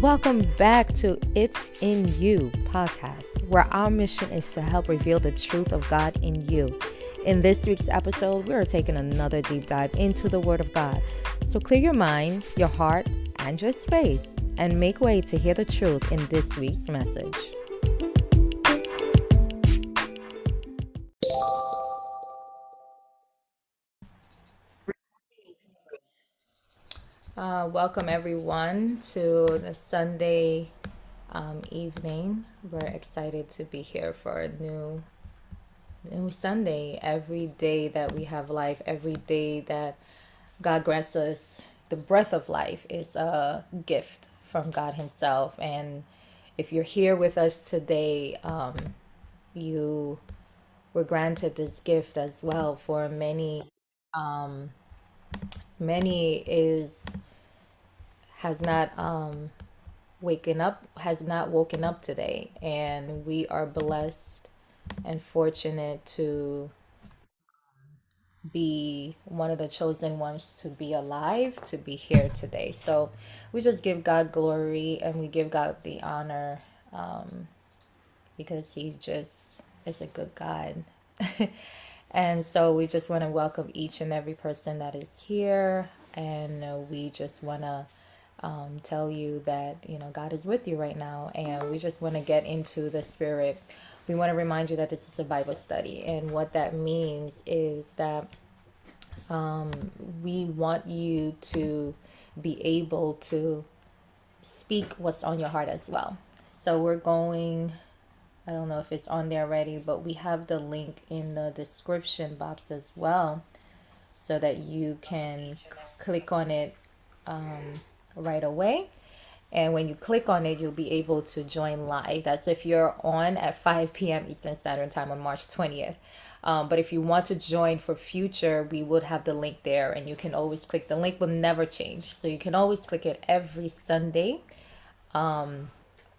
Welcome back to It's in You podcast, where our mission is to help reveal the truth of God in you. In this week's episode, we are taking another deep dive into the Word of God. So clear your mind, your heart, and your space, and make way to hear the truth in this week's message. Uh, welcome everyone to the Sunday um, evening. We're excited to be here for a new new Sunday. Every day that we have life, every day that God grants us the breath of life is a gift from God Himself. And if you're here with us today, um, you were granted this gift as well. For many, um, many is has not um, waken up, has not woken up today, and we are blessed and fortunate to be one of the chosen ones to be alive, to be here today. So we just give God glory and we give God the honor um, because He just is a good God. and so we just want to welcome each and every person that is here. And we just want to um, tell you that you know God is with you right now, and we just want to get into the spirit. We want to remind you that this is a Bible study, and what that means is that um, we want you to be able to speak what's on your heart as well. So we're going. I don't know if it's on there already, but we have the link in the description box as well so that you can click on it um, right away. And when you click on it, you'll be able to join live. That's if you're on at 5 p.m. Eastern Standard Time on March 20th. Um, but if you want to join for future, we would have the link there, and you can always click. The link will never change, so you can always click it every Sunday. Um,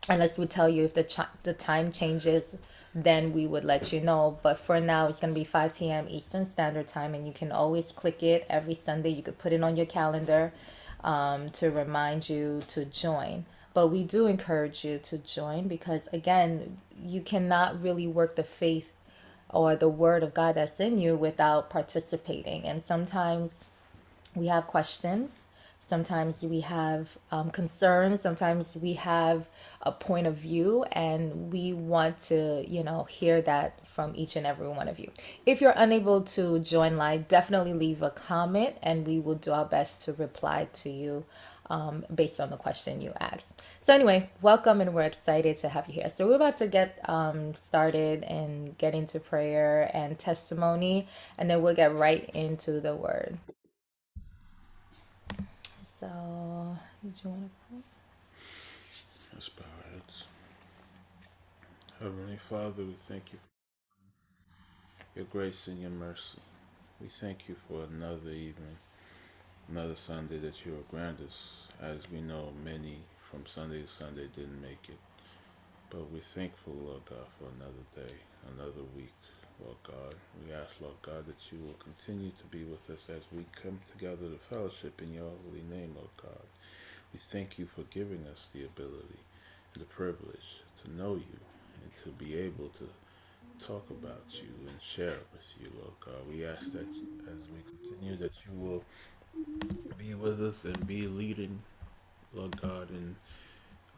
unless we tell you if the ch- the time changes, then we would let you know. But for now, it's gonna be 5 p.m. Eastern Standard Time, and you can always click it every Sunday. You could put it on your calendar um, to remind you to join. But we do encourage you to join because, again, you cannot really work the faith or the word of God that's in you without participating. And sometimes we have questions Sometimes we have um, concerns. Sometimes we have a point of view, and we want to, you know, hear that from each and every one of you. If you're unable to join live, definitely leave a comment, and we will do our best to reply to you um, based on the question you asked. So, anyway, welcome, and we're excited to have you here. So, we're about to get um, started and get into prayer and testimony, and then we'll get right into the word. So, did you want to pray? Let's bow our heads. Heavenly Father, we thank you for your grace and your mercy. We thank you for another evening, another Sunday that you have granted us. As we know, many from Sunday to Sunday didn't make it. But we're thankful, Lord God, for another day, another week. Lord God. We ask, Lord God, that you will continue to be with us as we come together to fellowship in your holy name, Lord God. We thank you for giving us the ability and the privilege to know you and to be able to talk about you and share it with you, Lord God. We ask that as we continue that you will be with us and be leading, Lord God, and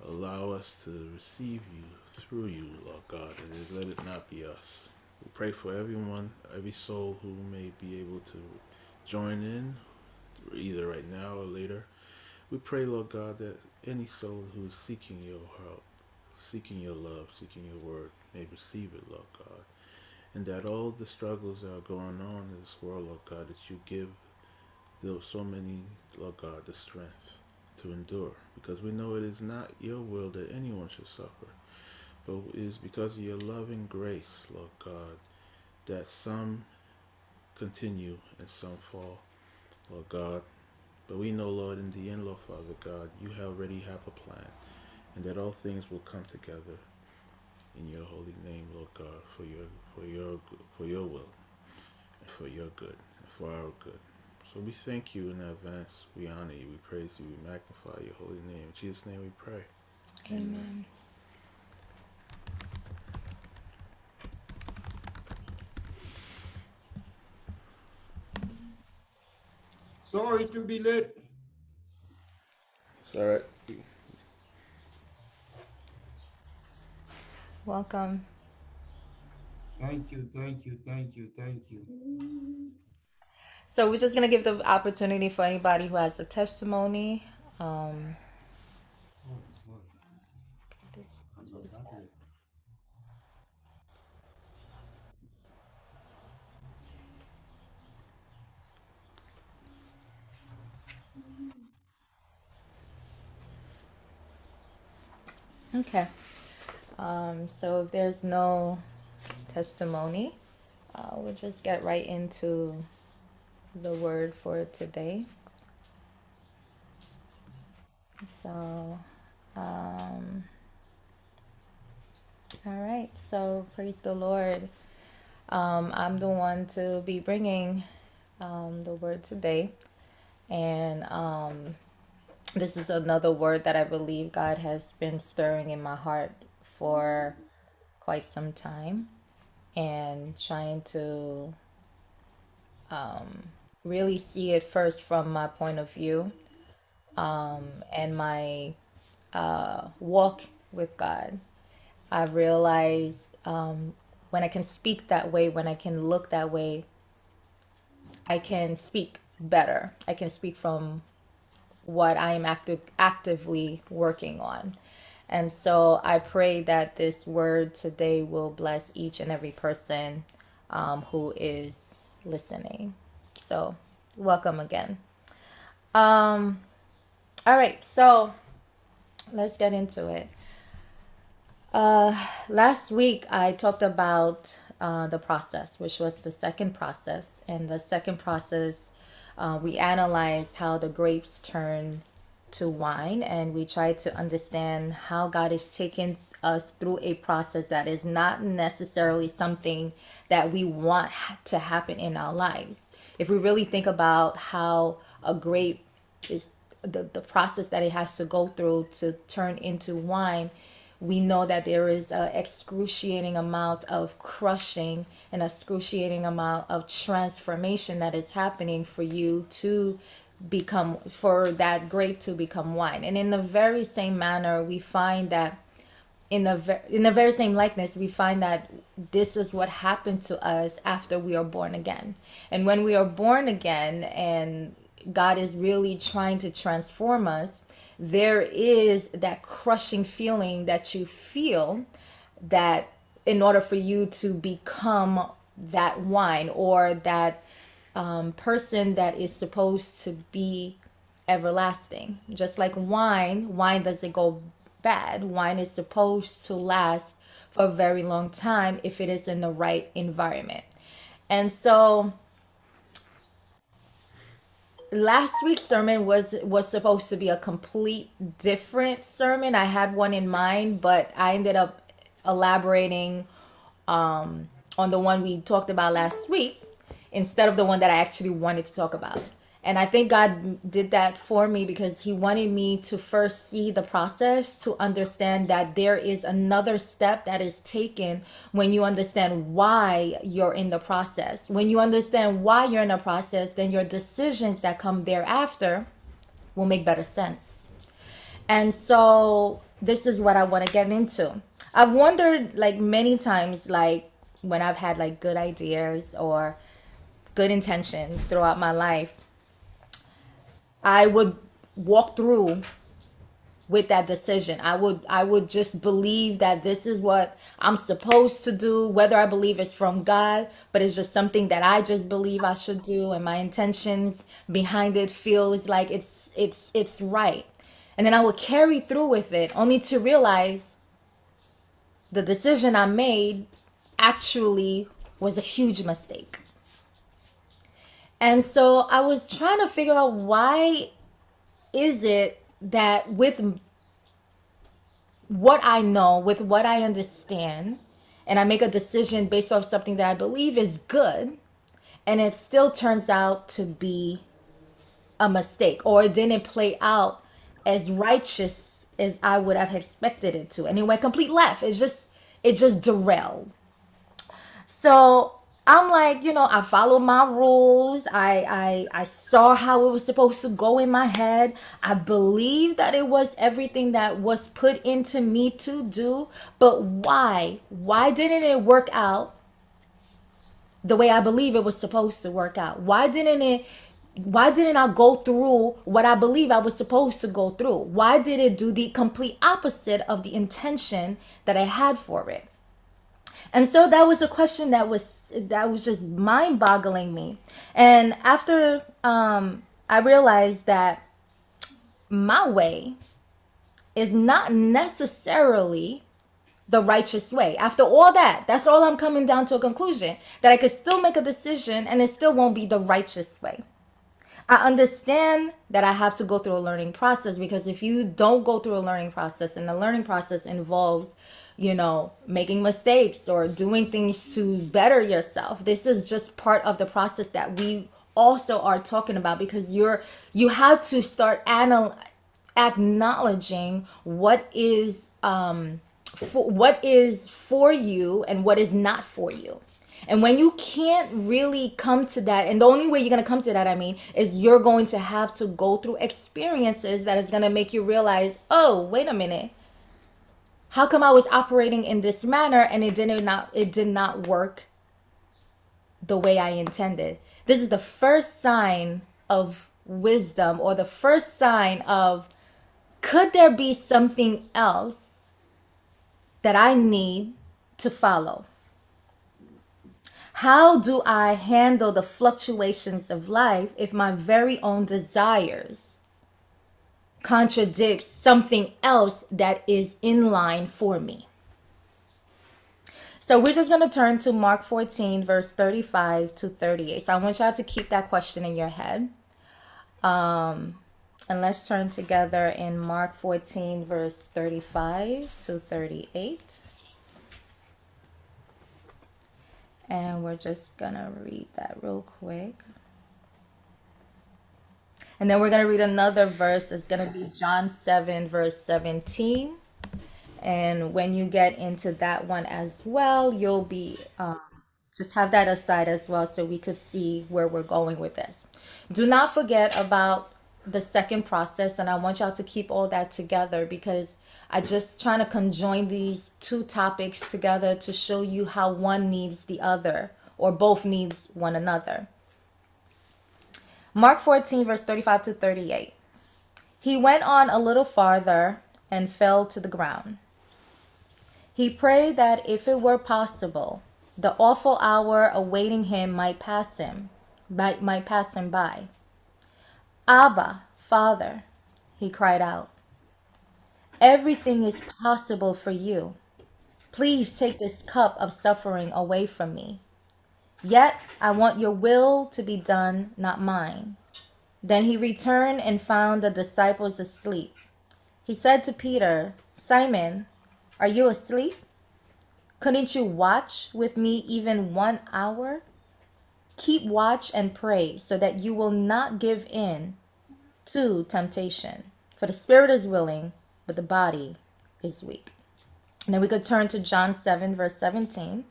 allow us to receive you through you, Lord God, and let it not be us. We pray for everyone, every soul who may be able to join in, either right now or later. We pray, Lord God, that any soul who is seeking your help, seeking your love, seeking your word, may receive it, Lord God. And that all the struggles that are going on in this world, Lord God, that you give those so many, Lord God, the strength to endure. Because we know it is not your will that anyone should suffer but it is because of your loving grace, Lord God, that some continue and some fall, Lord God. But we know, Lord, in the end, Lord Father God, you already have a plan, and that all things will come together in your holy name, Lord God, for your for your for your will, and for your good, and for our good. So we thank you in advance. We honor you. We praise you. We magnify your holy name. In Jesus' name we pray. Amen. Sorry to be late. It's all right. Welcome. Thank you, thank you, thank you, thank you. So we're just gonna give the opportunity for anybody who has a testimony. Um, okay. Um, so if there's no testimony, uh, we'll just get right into the word for today. So, um, all right. So praise the Lord. Um, I'm the one to be bringing um, the word today, and um, this is another word that I believe God has been stirring in my heart for quite some time, and trying to um, really see it first from my point of view um, and my uh, walk with God. I realize um, when I can speak that way, when I can look that way, I can speak better. I can speak from what I am active, actively working on. And so I pray that this word today will bless each and every person um, who is listening. So, welcome again. Um, all right, so let's get into it. Uh, last week I talked about uh, the process, which was the second process. And the second process, uh, we analyzed how the grapes turn to wine and we tried to understand how God is taking us through a process that is not necessarily something that we want to happen in our lives. If we really think about how a grape is the, the process that it has to go through to turn into wine, we know that there is an excruciating amount of crushing and excruciating amount of transformation that is happening for you to become for that grape to become wine. And in the very same manner we find that in the ver- in the very same likeness we find that this is what happened to us after we are born again. And when we are born again and god is really trying to transform us there is that crushing feeling that you feel that in order for you to become that wine or that um, person that is supposed to be everlasting. Just like wine, wine doesn't go bad. Wine is supposed to last for a very long time if it is in the right environment. And so last week's sermon was was supposed to be a complete different sermon. I had one in mind, but I ended up elaborating um, on the one we talked about last week instead of the one that I actually wanted to talk about. And I think God did that for me because He wanted me to first see the process to understand that there is another step that is taken when you understand why you're in the process. When you understand why you're in the process, then your decisions that come thereafter will make better sense. And so this is what I want to get into. I've wondered like many times, like when I've had like good ideas or good intentions throughout my life, I would walk through with that decision. I would I would just believe that this is what I'm supposed to do, whether I believe it's from God, but it's just something that I just believe I should do and my intentions behind it feels like it's it's it's right. And then I would carry through with it only to realize the decision I made actually was a huge mistake. And so I was trying to figure out why is it that with what I know, with what I understand, and I make a decision based off something that I believe is good, and it still turns out to be a mistake or it didn't play out as righteous as I would have expected it to. And it went complete left. It's just it just derailed. So I'm like, you know, I followed my rules. I, I I saw how it was supposed to go in my head. I believed that it was everything that was put into me to do. But why? Why didn't it work out the way I believe it was supposed to work out? Why didn't it why didn't I go through what I believe I was supposed to go through? Why did it do the complete opposite of the intention that I had for it? And so that was a question that was that was just mind-boggling me. And after um, I realized that my way is not necessarily the righteous way. After all that, that's all I'm coming down to a conclusion that I could still make a decision and it still won't be the righteous way. I understand that I have to go through a learning process because if you don't go through a learning process and the learning process involves you know, making mistakes or doing things to better yourself. This is just part of the process that we also are talking about because you're you have to start anal- acknowledging what is um for, what is for you and what is not for you. And when you can't really come to that, and the only way you're going to come to that, I mean, is you're going to have to go through experiences that is going to make you realize, oh, wait a minute how come I was operating in this manner and it didn't not it did not work the way I intended? This is the first sign of wisdom or the first sign of could there be something else that I need to follow? How do I handle the fluctuations of life if my very own desires contradicts something else that is in line for me. So we're just going to turn to Mark 14, verse 35 to 38. So I want y'all to keep that question in your head. Um, and let's turn together in Mark 14, verse 35 to 38. And we're just going to read that real quick. And then we're going to read another verse. It's going to be John 7, verse 17. And when you get into that one as well, you'll be um, just have that aside as well so we could see where we're going with this. Do not forget about the second process. And I want y'all to keep all that together because I just trying to conjoin these two topics together to show you how one needs the other or both needs one another. Mark 14, verse 35 to 38. He went on a little farther and fell to the ground. He prayed that if it were possible, the awful hour awaiting him might pass him, might, might pass him by. Abba, Father, he cried out. Everything is possible for you. Please take this cup of suffering away from me. Yet I want your will to be done, not mine. Then he returned and found the disciples asleep. He said to Peter, Simon, are you asleep? Couldn't you watch with me even one hour? Keep watch and pray so that you will not give in to temptation. For the spirit is willing, but the body is weak. And then we could turn to John 7, verse 17.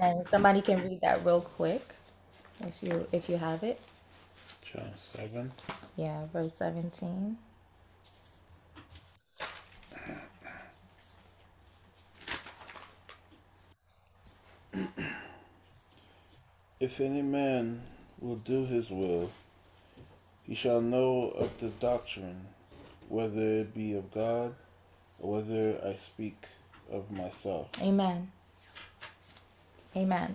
And somebody can read that real quick if you if you have it. John 7. Yeah, verse 17. If any man will do his will, he shall know of the doctrine, whether it be of God or whether I speak of myself. Amen. Amen.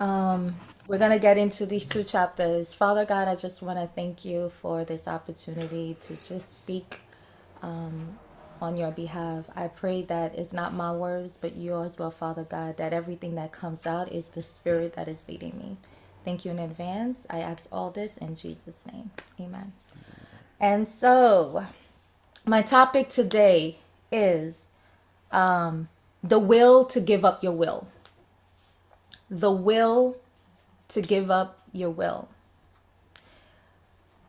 Um, we're going to get into these two chapters. Father God, I just want to thank you for this opportunity to just speak um, on your behalf. I pray that it's not my words, but yours, well, Father God, that everything that comes out is the Spirit that is leading me. Thank you in advance. I ask all this in Jesus' name. Amen. And so, my topic today is um, the will to give up your will. The will to give up your will.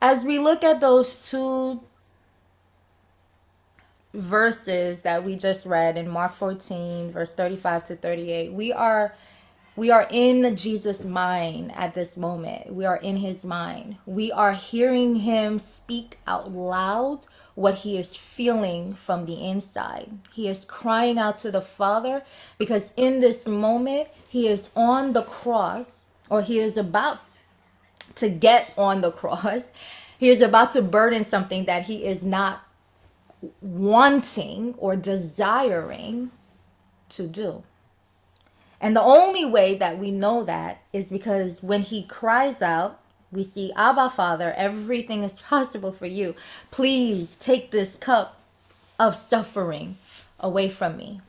As we look at those two verses that we just read in Mark 14 verse 35 to 38 we are we are in the Jesus mind at this moment we are in his mind we are hearing him speak out loud what he is feeling from the inside he is crying out to the father because in this moment he is on the cross or he is about to get on the cross he is about to burden something that he is not wanting or desiring to do. And the only way that we know that is because when he cries out, we see, Abba, Father, everything is possible for you. Please take this cup of suffering away from me.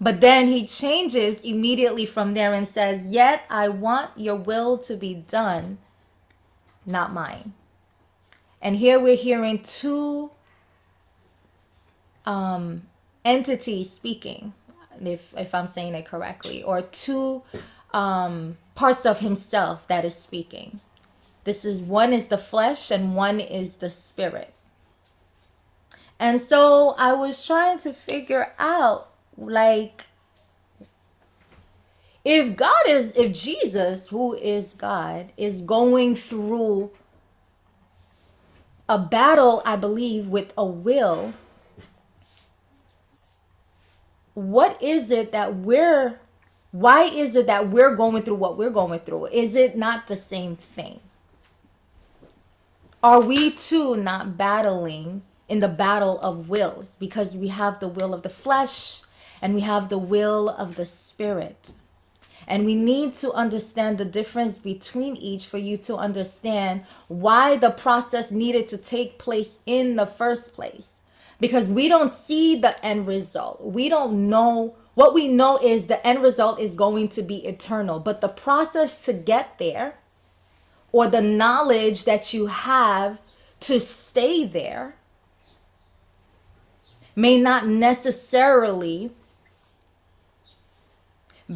But then he changes immediately from there and says, Yet I want your will to be done, not mine. And here we're hearing two um, entities speaking, if, if I'm saying it correctly, or two um, parts of himself that is speaking. This is one is the flesh and one is the spirit. And so I was trying to figure out like if God is if Jesus who is God is going through a battle, I believe, with a will, what is it that we're, why is it that we're going through what we're going through? Is it not the same thing? Are we too not battling in the battle of wills? Because we have the will of the flesh and we have the will of the spirit. And we need to understand the difference between each for you to understand why the process needed to take place in the first place. Because we don't see the end result. We don't know. What we know is the end result is going to be eternal. But the process to get there, or the knowledge that you have to stay there, may not necessarily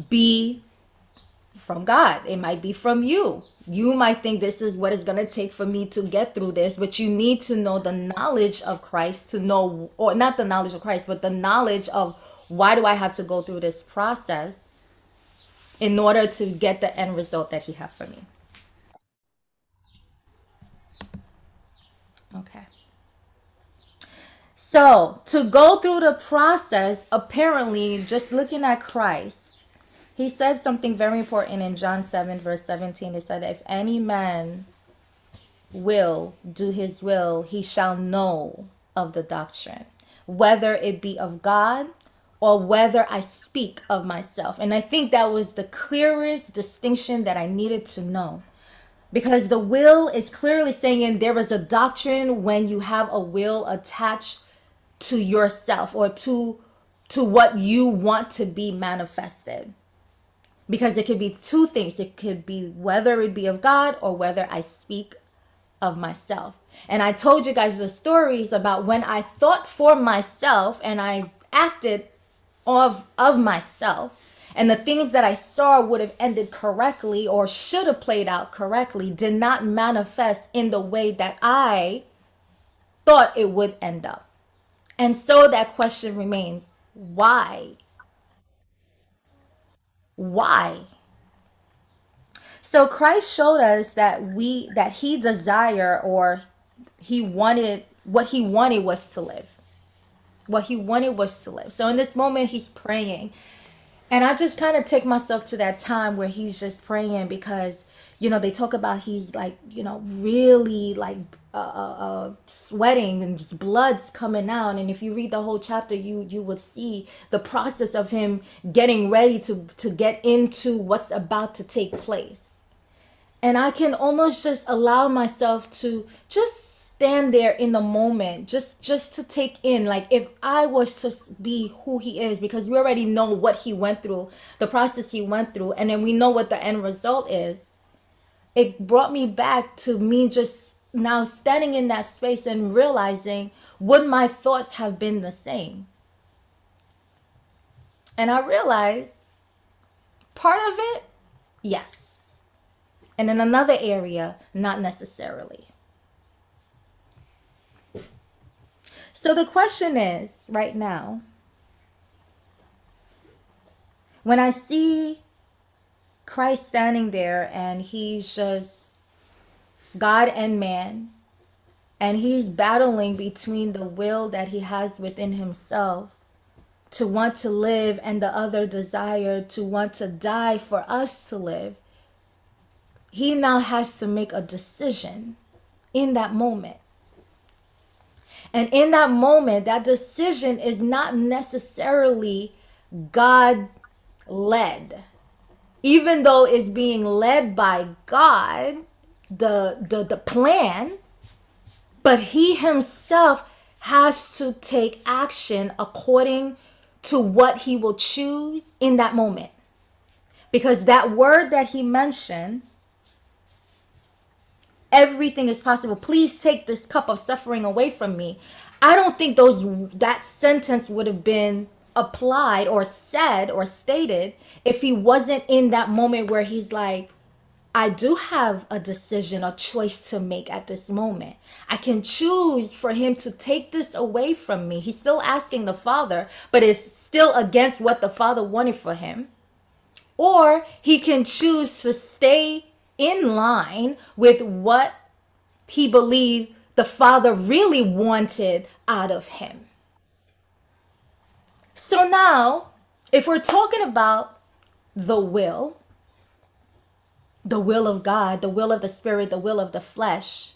be from God. It might be from you. You might think this is what it's going to take for me to get through this, but you need to know the knowledge of Christ to know, or not the knowledge of Christ, but the knowledge of why do I have to go through this process in order to get the end result that He has for me. Okay. So, to go through the process, apparently, just looking at Christ, he said something very important in John 7, verse 17. He said, If any man will do his will, he shall know of the doctrine, whether it be of God or whether I speak of myself. And I think that was the clearest distinction that I needed to know. Because the will is clearly saying there is a doctrine when you have a will attached to yourself or to to what you want to be manifested because it could be two things it could be whether it be of god or whether i speak of myself and i told you guys the stories about when i thought for myself and i acted of of myself and the things that i saw would have ended correctly or should have played out correctly did not manifest in the way that i thought it would end up and so that question remains why why? So Christ showed us that we that he desire or he wanted what he wanted was to live. What he wanted was to live. So in this moment he's praying. And I just kind of take myself to that time where he's just praying because you know they talk about he's like you know really like uh, uh, uh, sweating and just blood's coming out and if you read the whole chapter you you would see the process of him getting ready to to get into what's about to take place and i can almost just allow myself to just stand there in the moment just just to take in like if i was to be who he is because we already know what he went through the process he went through and then we know what the end result is it brought me back to me just now standing in that space and realizing would my thoughts have been the same? And I realized part of it Yes. And in another area, not necessarily. So the question is right now when I see Christ standing there and he's just God and man, and he's battling between the will that he has within himself to want to live and the other desire to want to die for us to live. He now has to make a decision in that moment. And in that moment, that decision is not necessarily God led. Even though it's being led by God, the, the, the plan, but he himself has to take action according to what he will choose in that moment. Because that word that he mentioned, everything is possible. Please take this cup of suffering away from me. I don't think those that sentence would have been applied or said or stated if he wasn't in that moment where he's like I do have a decision, a choice to make at this moment. I can choose for him to take this away from me. He's still asking the Father, but it's still against what the Father wanted for him. Or he can choose to stay in line with what he believed the Father really wanted out of him. So now, if we're talking about the will, the will of God, the will of the Spirit, the will of the flesh,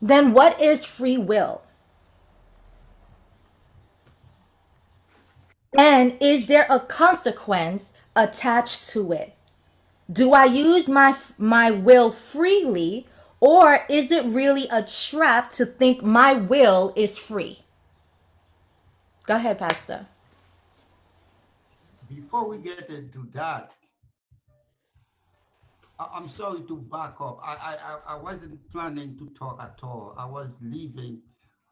then what is free will? And is there a consequence attached to it? Do I use my my will freely or is it really a trap to think my will is free? Go ahead, Pastor. Before we get into that, I- am sorry to back up. I, I, I wasn't planning to talk at all. I was leaving.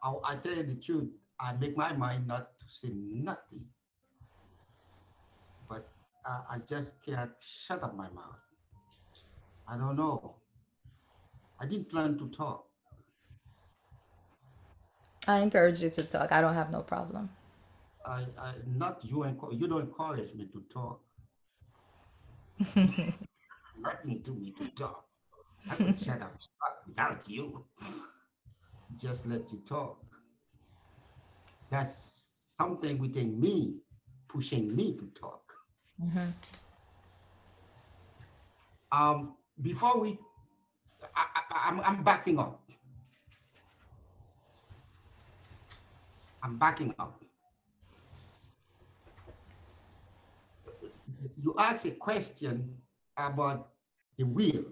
I, I tell you the truth, I make my mind not to say nothing. But I, I just can't shut up my mouth. I don't know. I didn't plan to talk. I encourage you to talk. I don't have no problem. I, I not you. You don't encourage me to talk. nothing to me to talk. I could shut up without you. Just let you talk. That's something within me pushing me to talk. Mm-hmm. Um, before we, I, I'm, I'm backing up. I'm backing up. You asked a question about the will.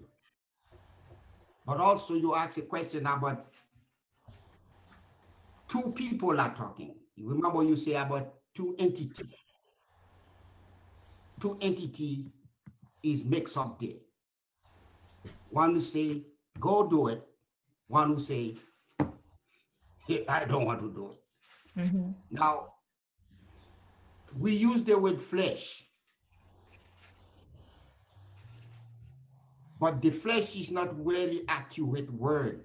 But also you ask a question about two people are talking. You remember you say about two entities. Two entity is mixed up there. One who say, go do it. One who say, hey, I don't want to do it. Mm-hmm. Now, we use the word flesh But the flesh is not really accurate word.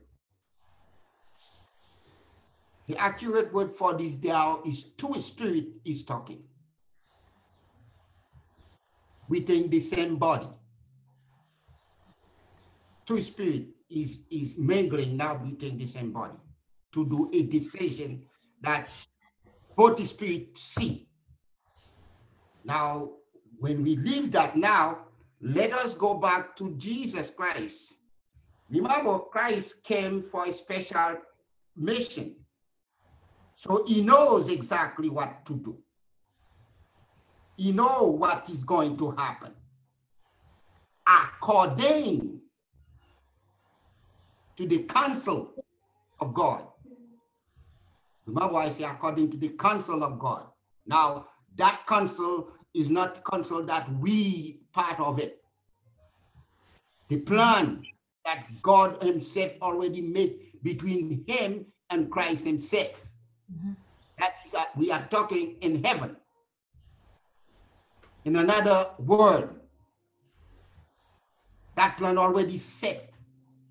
The accurate word for this there is two spirit is talking within the same body. Two spirit is, is mingling now within the same body to do a decision that both spirit see. Now, when we leave that now, let us go back to Jesus Christ. Remember, Christ came for a special mission. So he knows exactly what to do. He know what is going to happen. According to the counsel of God. Remember, I say according to the counsel of God. Now, that counsel is not counsel that we part of it. The plan that God Himself already made between Him and Christ Himself. Mm-hmm. That, that we are talking in heaven. In another world, That plan already set,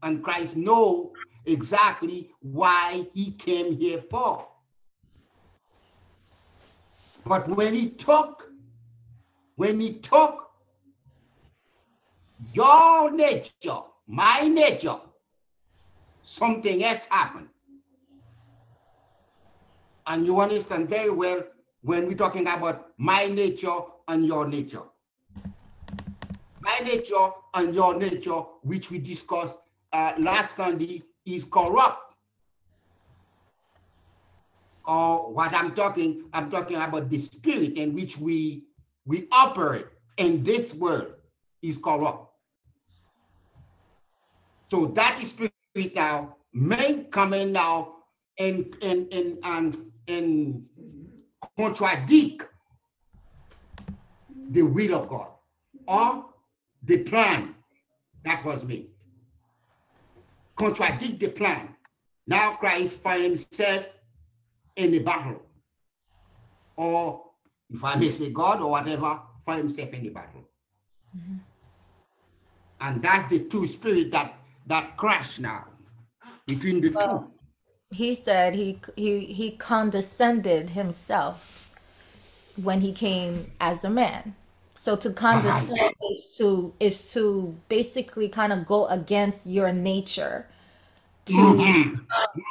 and Christ know exactly why he came here for. But when he took, when he took your nature, my nature, something else happened. And you understand very well when we're talking about my nature and your nature. My nature and your nature, which we discussed uh, last Sunday, is corrupt. Or what I'm talking, I'm talking about the spirit in which we we operate in this world is corrupt. So that is spirit now may come in now and and and and, and contradict the will of God or the plan that was made. Contradict the plan. Now Christ find himself in a battle. Or if I may say God or whatever, find himself in the battle. Mm-hmm. And that's the two spirit that that crash now between the well, two. He said he he he condescended himself when he came as a man. So to condescend uh-huh. is to is to basically kind of go against your nature to, mm-hmm.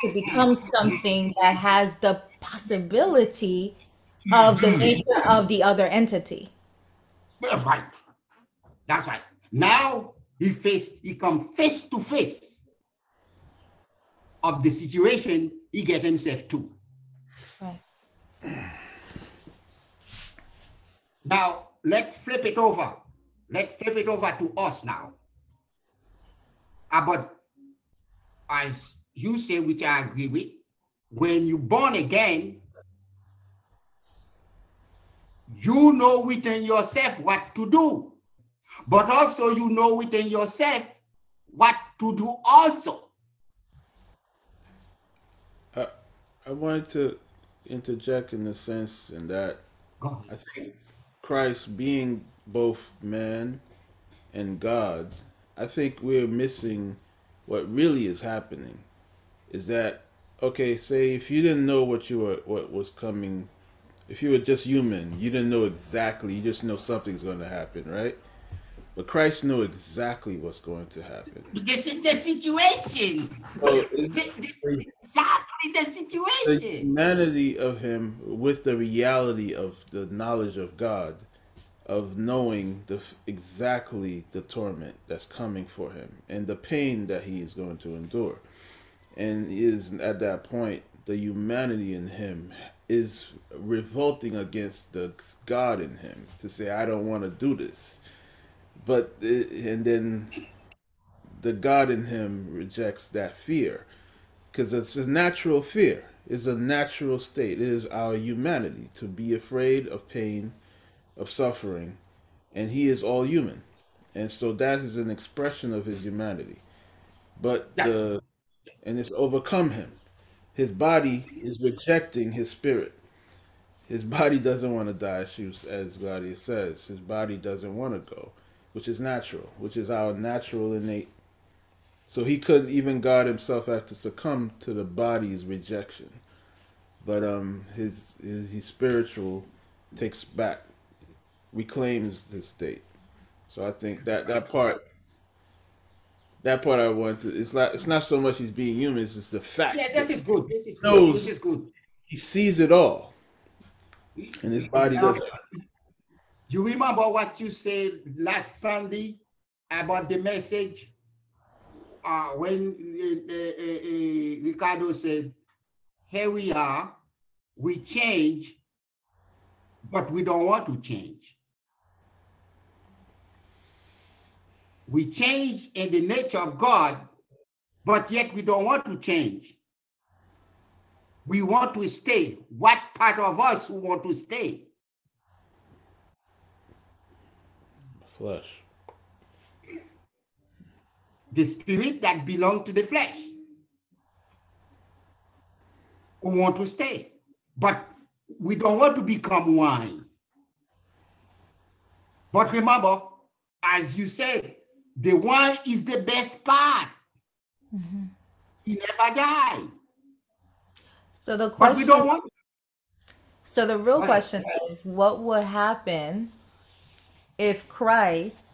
to become something that has the possibility of the mm-hmm. nature of the other entity. That's right. That's right. Now he face he come face to face of the situation he get himself to. Right. Now let's flip it over. Let's flip it over to us now. About as you say, which I agree with, when you're born again, you know within yourself what to do, but also you know within yourself what to do also. I, I wanted to interject in the sense in that I think Christ being both man and God, I think we're missing what really is happening. Is that okay? Say if you didn't know what you were, what was coming, if you were just human, you didn't know exactly. You just know something's going to happen, right? But Christ knew exactly what's going to happen. This is the situation. Oh, exactly the situation. The humanity of him with the reality of the knowledge of God, of knowing the exactly the torment that's coming for him and the pain that he is going to endure. And is at that point the humanity in him is revolting against the God in him to say, I don't want to do this but and then the God in him rejects that fear because it's a natural fear. It's a natural state. It is our humanity to be afraid of pain, of suffering, and he is all human, and so that is an expression of his humanity. But the and it's overcome him. His body is rejecting his spirit. His body doesn't want to die, as Gladia says. His body doesn't want to go which is natural, which is our natural innate. So he couldn't even God himself have to succumb to the body's rejection. But um his his, his spiritual takes back reclaims his state. So I think that that part that part I want to it's not it's not so much he's being human, it's just the fact. Yeah, this is good. This is good. This is good. He sees it all. And his body doesn't you remember what you said last Sunday about the message? Uh, when uh, uh, uh, Ricardo said, here we are, we change, but we don't want to change. We change in the nature of God, but yet we don't want to change. We want to stay. What part of us who want to stay? Flesh. The spirit that belong to the flesh we want to stay. But we don't want to become wine. But remember, as you said, the one is the best part. He never died. So the But we question don't want So the real question is, what would happen if Christ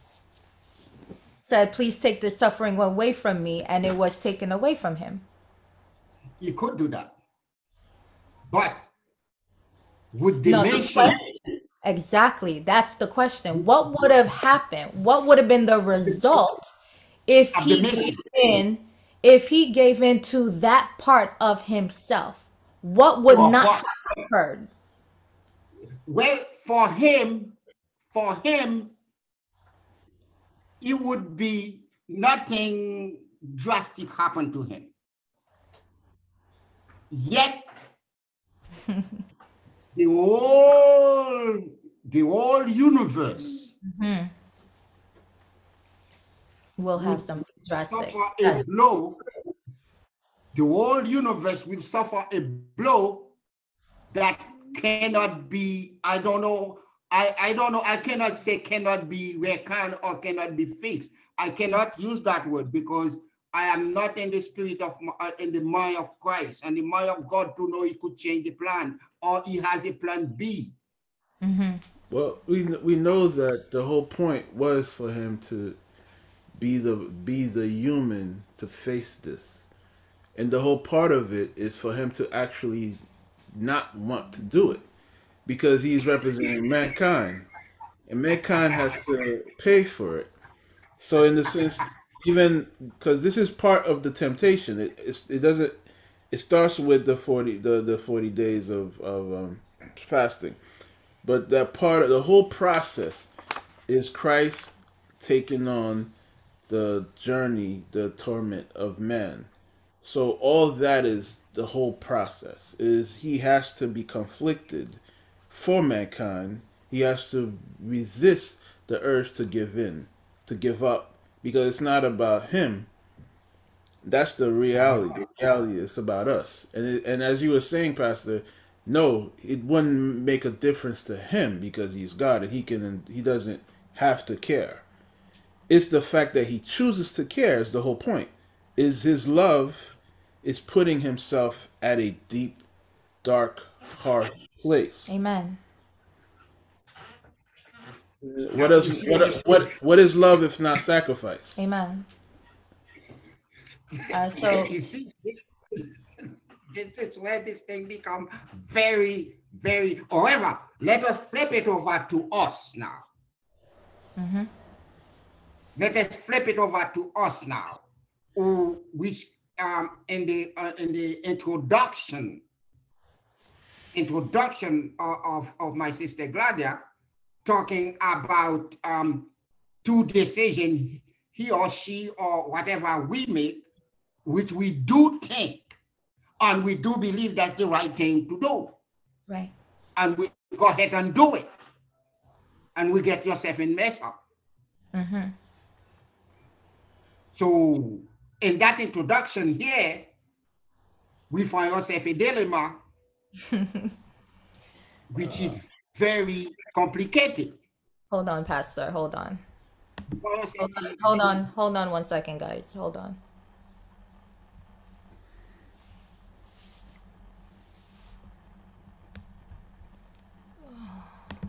said, "Please take the suffering away from me," and it was taken away from him? he could do that. But would the No, the nation question, exactly. That's the question. What would have happened? What would have been the result if he gave in? If he gave in to that part of himself, what would for not what? have occurred? Well, for him, for him, it would be nothing drastic happen to him. Yet the whole the whole universe Mhm. We'll have some something drastic. suffer a blow. The whole universe will suffer a blow that cannot be, I don't know, I, I don't know, I cannot say cannot be reckoned or cannot be fixed. I cannot use that word because I am not in the spirit of, m- uh, in the mind of Christ and the mind of God to know he could change the plan or he has a plan B. Mhm. Well, we we know that the whole point was for him to be the be the human to face this, and the whole part of it is for him to actually not want to do it, because he's representing mankind, and mankind has to pay for it. So in the sense, even because this is part of the temptation, it it doesn't. It starts with the forty the the forty days of of um, fasting. But that part of the whole process is Christ taking on the journey, the torment of man. So all that is the whole process. Is he has to be conflicted for mankind. He has to resist the urge to give in, to give up, because it's not about him. That's the reality. The reality is about us. And it, and as you were saying, Pastor, no, it wouldn't make a difference to him because he's God and he can he doesn't have to care. It's the fact that he chooses to care is the whole point. Is his love is putting himself at a deep, dark, hard place. Amen. What else? What what what is love if not sacrifice? Amen. Uh, so You see, this, this is where this thing become very, very, however, let us flip it over to us now. mhm. Let us flip it over to us now, who, which um, in the uh, in the introduction introduction of, of, of my sister Gladia, talking about um, two decisions he or she or whatever we make, which we do think and we do believe that's the right thing to do, right. and we go ahead and do it, and we get yourself in mess up. hmm So in that introduction here, we find ourselves a dilemma, which is very complicated. Hold on, Pastor. Hold on. We find ourselves Hold on. Hold on. Hold on one second, guys. Hold on.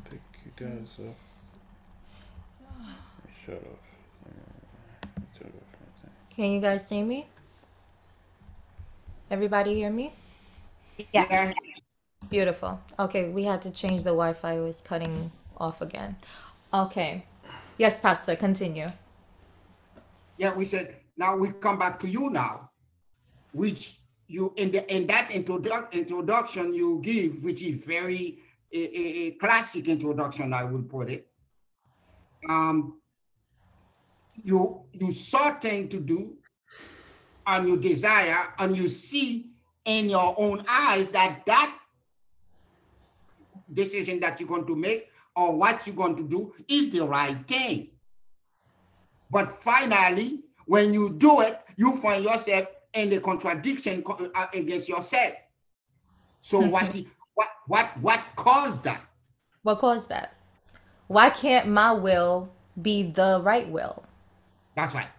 Take you guys off. Shut off. Turn off my thing. Can you guys see me? Everybody hear me? Yeah, Beautiful. Okay, we had to change the Wi-Fi. It was cutting off again. Okay. Yes, Pastor, continue. yeah, we said, now we come back to you now, which you in the in that introdu- introduction you give, which is very a, a, classic introduction, I would put it. Um, you you saw thing to do, and you desire, and you see in your own eyes that that decision that you're going to make or what you're going to do is the right thing. But finally, when you do it, you find yourself in the contradiction uh, against yourself. So what, what, what, what caused that? What caused that? Why can't my will be the right will? That's right.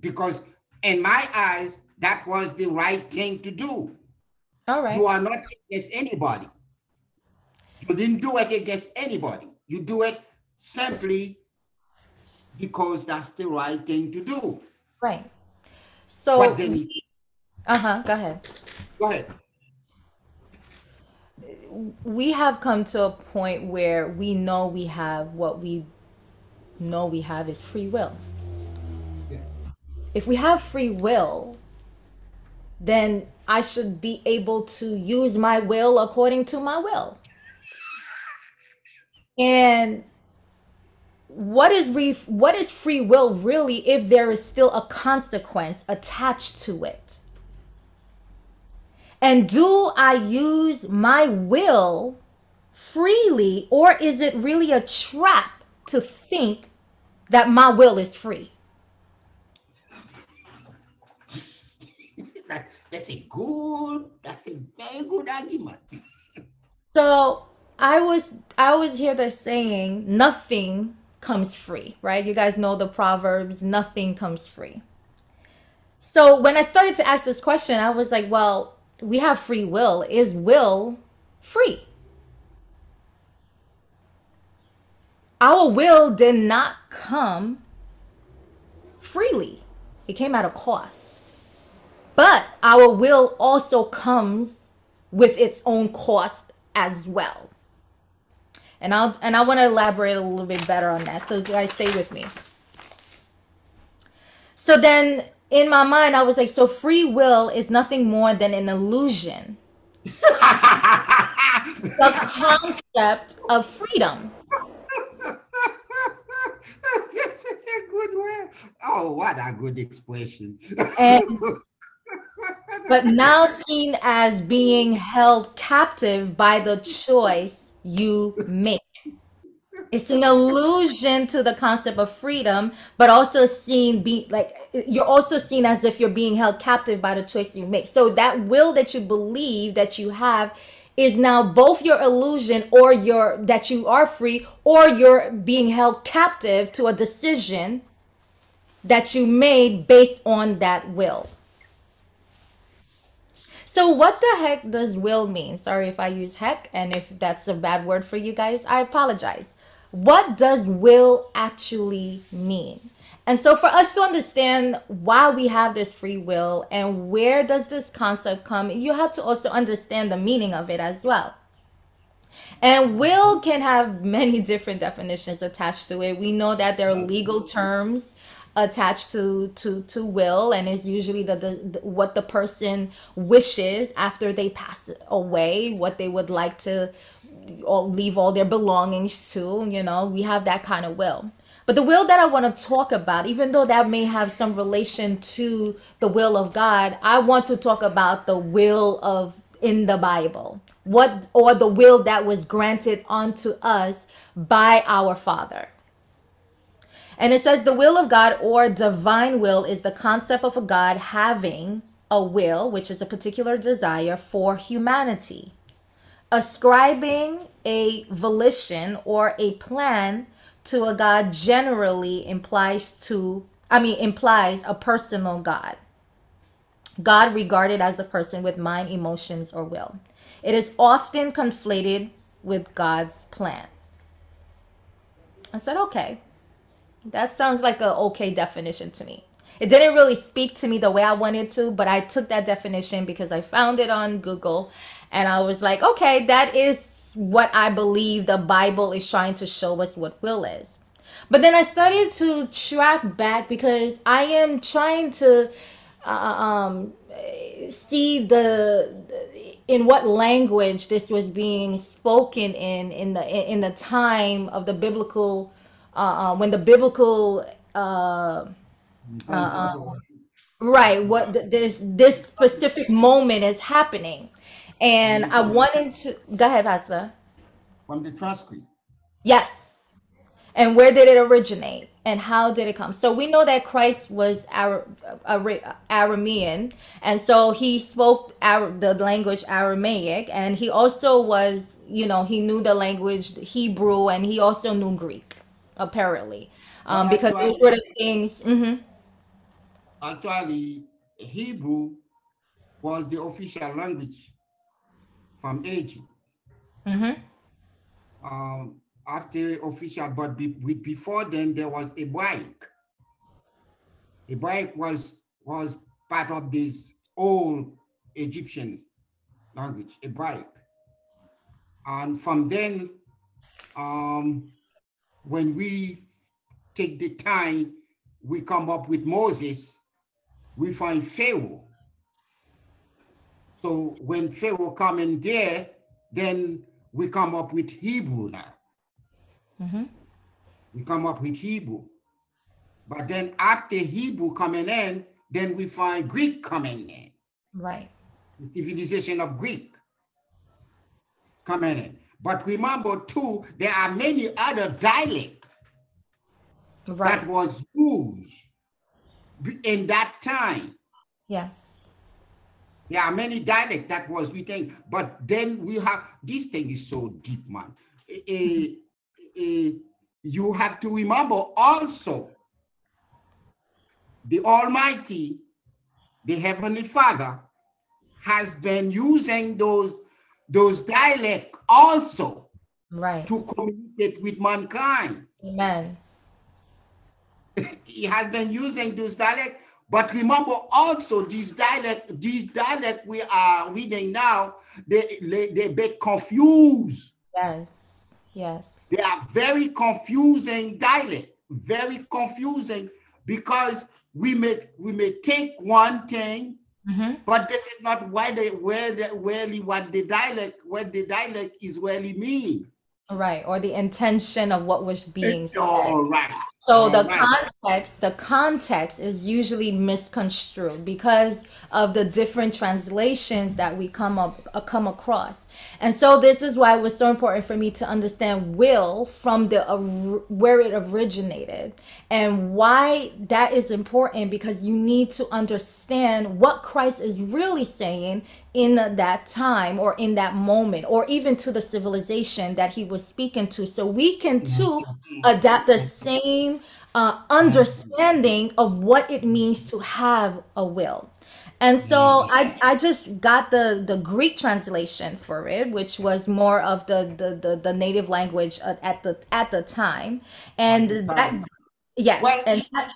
Because in my eyes, that was the right thing to do. All right. You are not against anybody. You didn't do it against anybody. You do it simply because that's the right thing to do. Right. So, then, uh huh. Go ahead. go ahead. We have come to a point where we know we have what we know we have is free will. Yeah. If we have free will, then I should be able to use my will according to my will. And what is re- what is free will really if there is still a consequence attached to it? And do I use my will freely or is it really a trap to think that my will is free? That's a good, that's a very good argument. So I was I always hear the saying, nothing comes free, right? You guys know the proverbs, nothing comes free. So when I started to ask this question, I was like, well, we have free will. Is will free? Our will did not come freely. It came at a cost. But our will also comes with its own cost as well. And I'll and I want to elaborate a little bit better on that. So guys stay with me. So then in my mind I was like so free will is nothing more than an illusion. The concept of freedom. That's such a good word. Oh, what a good expression. And but now seen as being held captive by the choice you make. It's an allusion to the concept of freedom, but also seen be like you're also seen as if you're being held captive by the choice you make. So that will that you believe that you have is now both your illusion or your that you are free or you're being held captive to a decision that you made based on that will. So what the heck does will mean? Sorry if I use heck and if that's a bad word for you guys, I apologize. What does will actually mean? And so for us to understand why we have this free will and where does this concept come, you have to also understand the meaning of it as well. And will can have many different definitions attached to it. We know that there are legal terms attached to to to will and is usually the, the, the what the person wishes after they pass away, what they would like to leave all their belongings to, you know. We have that kind of will. But the will that I want to talk about, even though that may have some relation to the will of God, I want to talk about the will of in the Bible. What or the will that was granted unto us by our Father. And it says the will of God or divine will is the concept of a God having a will, which is a particular desire for humanity. Ascribing a volition or a plan to a God generally implies to I mean implies a personal God. God regarded as a person with mind, emotions, or will. It is often conflated with God's plan. I said, okay, that sounds like a okay definition to me. It didn't really speak to me the way I wanted to, but I took that definition because I found it on Google and I was like, okay, that is what I believe the Bible is trying to show us what will is. But then I started to track back because I am trying to uh, um, see the in what language this was being spoken in in the in the time of the biblical uh, uh, when the biblical uh, right what th- this this specific moment is happening. And i wanted to go ahead pastor. From the transcript. yes. And where did it originate? And how did it come? So we know that christ was Ara- Ara- aramean. And so he spoke Ara- the language aramaic. And he also was you know he knew the language hebrew and he also knew greek apparently um, because those actually- were the things. hmm Actually, Hebrew was the official language from Egypt. hmm Um, after official, but be, before then there was a Hebraic. Hebraic was was part of this old Egyptian language, Hebraic. And from then, um, when we take the time, we come up with Moses, we find Pharaoh. So when Pharaoh come in there, then we come up with Hebrew now. hmm We come up with Hebrew. But then after Hebrew coming in, then we find Greek coming in, Right. the civilization of Greek coming in. But remember too, there are many other dialects Right. that was used in that time. yes. There are many dialects that was written, but then we have this thing is so deep, man. You have to remember also the Almighty, the Heavenly Father, has been using those those dialects also Right. to communicate with mankind. Amen. he has been using those dialect but remember also these dialect these dialect we are reading now they they, they get confused Yes. Yes. they are very confusing dialect very confusing because we may we may think one thing hmm but this is not why they where the really what the dialect what the dialect is really mean Right. Or the intention of what was being said. all right So the context, the context is usually misconstrued because of the different translations that we come up uh, come across. And so this is why it was so important for me to understand will from the or- where it originated and why that is important because you need to understand what Christ is really saying in that time or in that moment or even to the civilization that he was speaking to. So we can too adapt the same uh, understanding of what it means to have a will and so I, I just got the, the Greek translation for it, which was more of the, the, the, the native language at, at the at the time, and the that time. yes, Well, and that,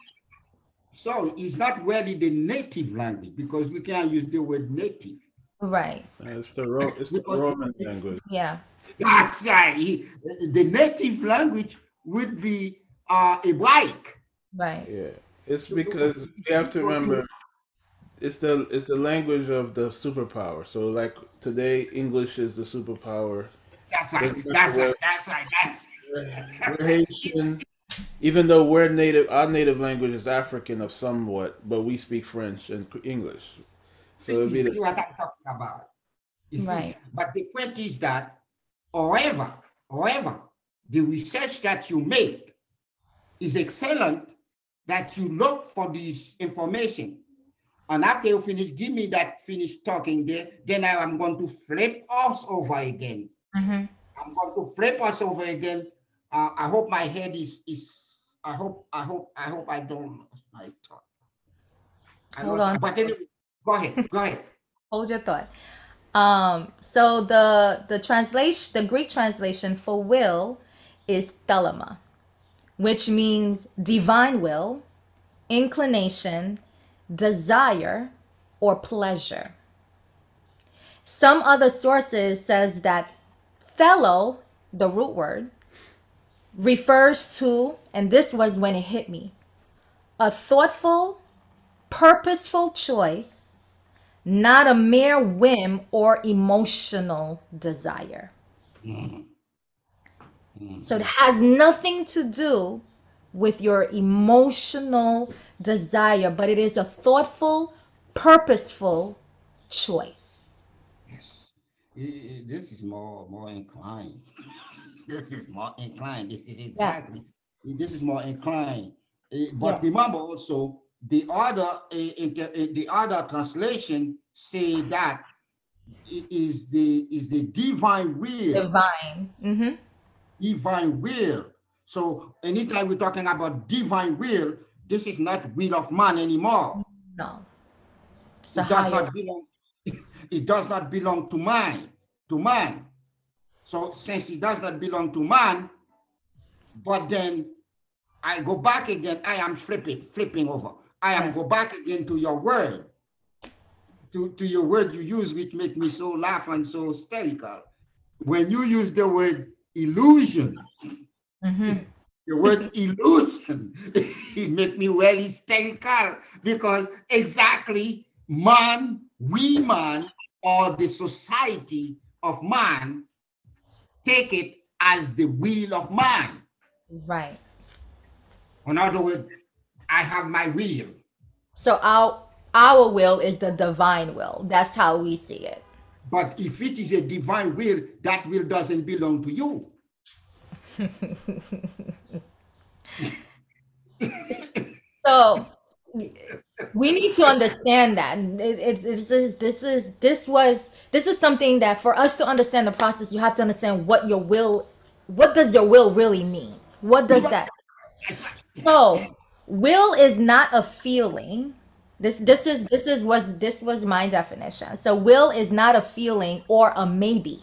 so it's not really the native language because we can't use the word native right, Uh, It's the Ro- it's the Roman language. yeah, That's right. The native language would be uh, Hebraic. right, Yeah, it's because you have to remember, it's the it's the language of the superpower. So like today, English is the superpower. That's right. That's That's right. That's right. That's We're Haitian, even though we're native, our native language is African of somewhat, but we speak French and English. So you see the, what I'm talking about. You see? Right. But the point is that, however, however, the research that you make is excellent. That you look for this information, and after you finish, give me that finish talking there. Then I am going to flip us over again. hmm I'm going to flip us over again. Uh, I hope my head is is. I hope I hope I hope I don't lose my thought. I Hold on. But anyway, go ahead. Go ahead. hold your thought. Um, so the the translation, the Greek translation for will is thelema, which means divine will, inclination, desire, or pleasure. Some other sources says that thelo, the root word, refers to, and this was when it hit me, a thoughtful, purposeful choice not a mere whim or emotional desire. Mm. So it has nothing to do with your emotional desire, but it is a thoughtful, purposeful choice. Yes. I- I- This is more more inclined. This is more inclined. This is exactly. This is more inclined. Eh, But Yes. remember also the other eh, inter, eh, the other translation say that it is the is the divine will, Divine. hmm divine will. So anytime we're talking about divine will, this is not will of man anymore. No. So it does higher. not belong. It does not belong to man. To man. So since it does not belong to man, but then I go back again. I am flipping, flipping over. I am Yes. go back again to your word, to, to your word you use, which make me so laugh and so hysterical. When you use the word illusion, Mhm. the word illusion, it make me well hysterical because exactly man, we man, or the society of man take it as the will of man. Right. In other words, I have my will. So our our will is the divine will. That's how we see it. But if it is a divine will, that will doesn't belong to you. So we need to understand that it, it, this is this is this was this is something that for us to understand the process, you have to understand what your will, what does your will really mean? What does that? So will is not a feeling. This this is this is was this was my definition. So will is not a feeling or a maybe.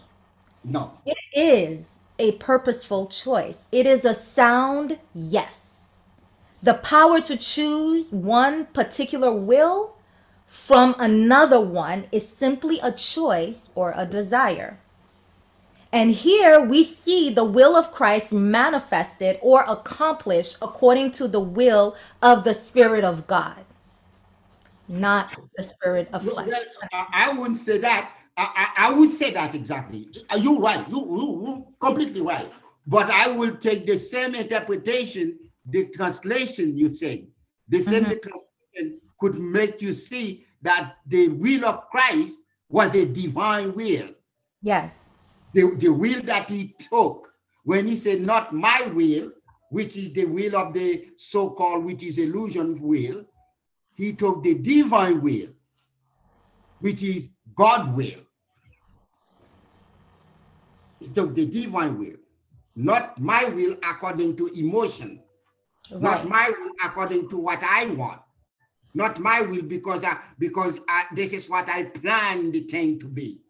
No. It is a purposeful choice. It is a sound yes. The power to choose one particular will from another one is simply a choice or a desire. And here we see the will of Christ manifested or accomplished according to the will of the Spirit of God, not the Spirit of flesh. I, wouldn't say that. I, I, I would say that exactly. You're you right? You, you, you completely right. But I will take the same interpretation, the translation you said, the same Mhm. translation could make you see that the will of Christ was a divine will. Yes. The, the will that he took when he said, Not my will, which is the will of the so called, which is illusion will, he took the divine will, which is God will. He took the divine will, not my will according to emotion, Right. not my will according to what I want, not my will because I, because I, this is what I planned the thing to be.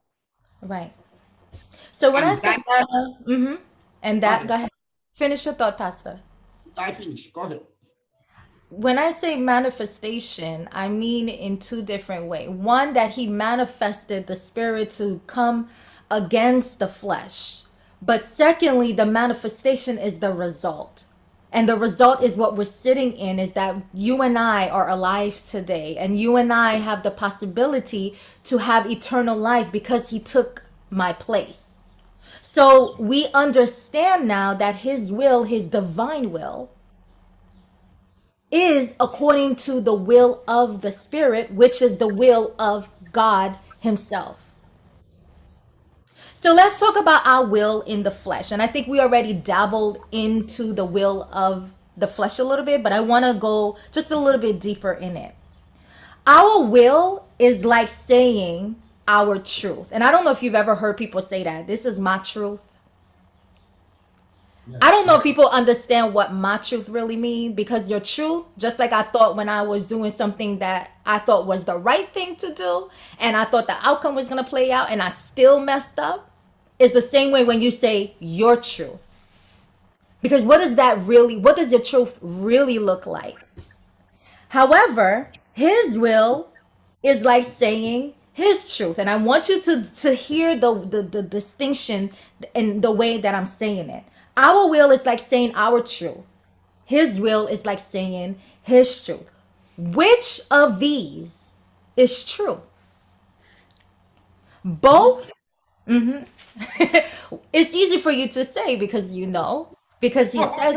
Right. So when And I say that- mm-hmm, and that, Okay. go ahead. Finish your thought, Pastor. I finish. Go ahead. When I say manifestation, I mean in two different ways. One, that he manifested the spirit to come against the flesh. But secondly, the manifestation is the result. And the result is what we're sitting in is that you and I are alive today, and you and I have the possibility to have eternal life because he took my place. So we understand now that his will, his divine will, is according to the will of the Spirit, which is the will of God Himself. So let's talk about our will in the flesh. And I think we already dabbled into the will of the flesh a little bit, but I want to go just a little bit deeper in it. Our will is like saying our truth. And I don't know if you've ever heard people say that. This is my truth. I don't know if people understand what my truth really mean because your truth, just like I thought when I was doing something that I thought was the right thing to do, and I thought the outcome was gonna play out, and I still messed up, is the same way when you say your truth. Because what does that really, what does your truth really look like? However, his will is like saying his truth. And I want you to, to hear the, the, the distinction in the way that I'm saying it. Our will is like saying our truth. His will is like saying his truth. Which of these is true? Both. Mhm. it's easy for you to say because you know, because he says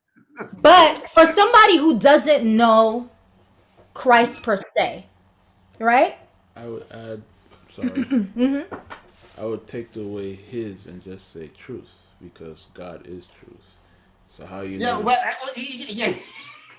but for somebody who doesn't know Christ per se, right? I would add, sorry. Mm-hmm. I would take away his and just say truth because God is truth. So how you Yeah, know? well, I- yeah.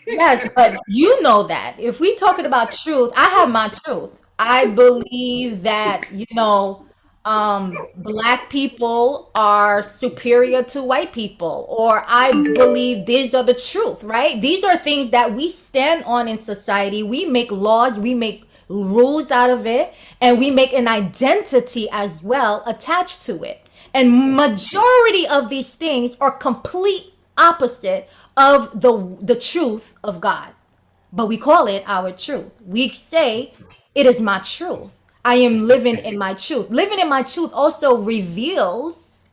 Yes, but you know that. If we talking about truth, I have my truth. I believe that, you know, um black people are superior to white people or i believe these are the truth right? These are things that we stand on in society. We make laws we make rules out of it and we make an identity as well attached to it. And majority of these things are complete opposite of the the truth of god. But we call it our truth. We say it is my truth I am living in my truth. Living in my truth also reveals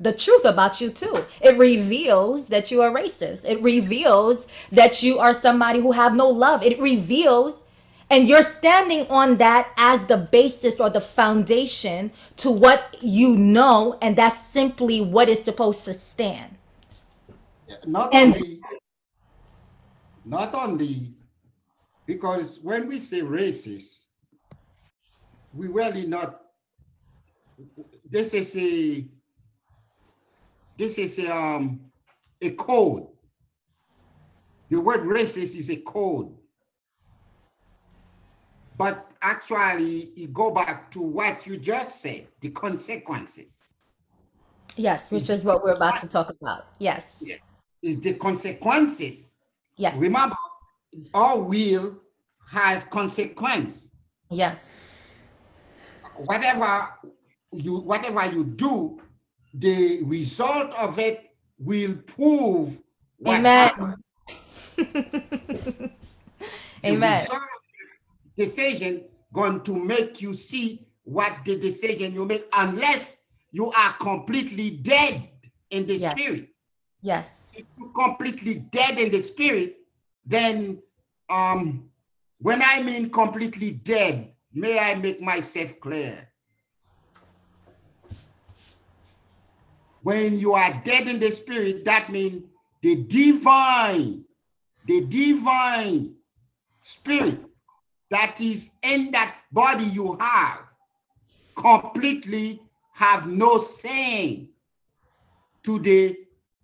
the truth about you too. It reveals that you are racist. It reveals that you are somebody who have no love. It reveals and you're standing on that as the basis or the foundation to what you know and that's simply what is supposed to stand. Not And- only, not only, because when we say racist, we really not. This is a. This is a, um, a code. The word racist is a code. But actually, it go back to what you just said, the consequences. Yes, which is what we're about to talk about. Yes. Yeah. Is the consequences. Yes. Remember, our will has consequence. Yes. Whatever you whatever you do, the result of it will prove what Amen. happened. Amen. the decision going to make you see what the decision you make, unless you are completely dead in the Yes. spirit. Yes. if you're completely dead in the spirit, then um when I mean completely dead, may I make myself clear? When you are dead in the spirit, that means the divine, the divine spirit that is in that body you have completely have no saying to the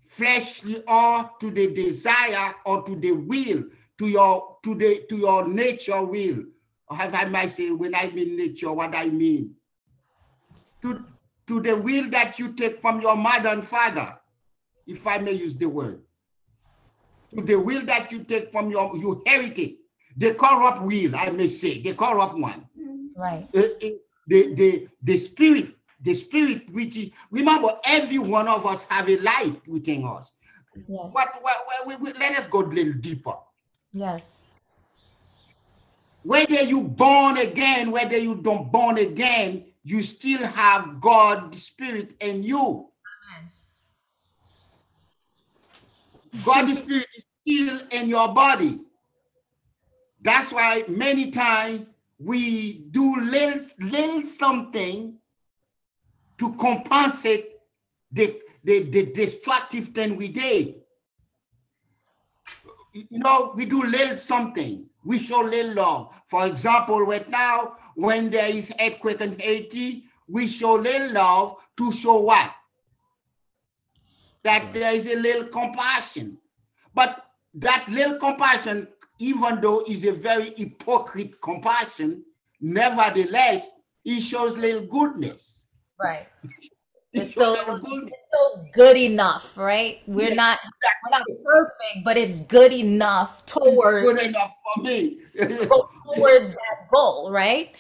fleshly or to the desire or to the will to your to the to your nature will have i might say when i mean nature what i mean to to the will that you take from your mother and father if i may use the word to the will that you take from your you heritage the corrupt will i may say the corrupt one Right. uh, uh, the the the spirit the spirit which is remember every one of us have a light within us Yes. but what, we, we, let us go a little deeper Yes. Whether you born again whether you don't born again you still have god spirit in you god spirit is still in your body that's why many times we do little, little something to compensate the, the, the destructive thing we did. You know, we do little something. We show little love. For example, right now, when there is earthquake in Haiti, we show little love to show what? That there is a little compassion. But that little compassion, even though is a very hypocrite compassion, nevertheless, it shows little goodness. Right. It It's still, it's still good enough, right? We're not we're not perfect, but it's good enough towards Good enough for me. towards that goal, right?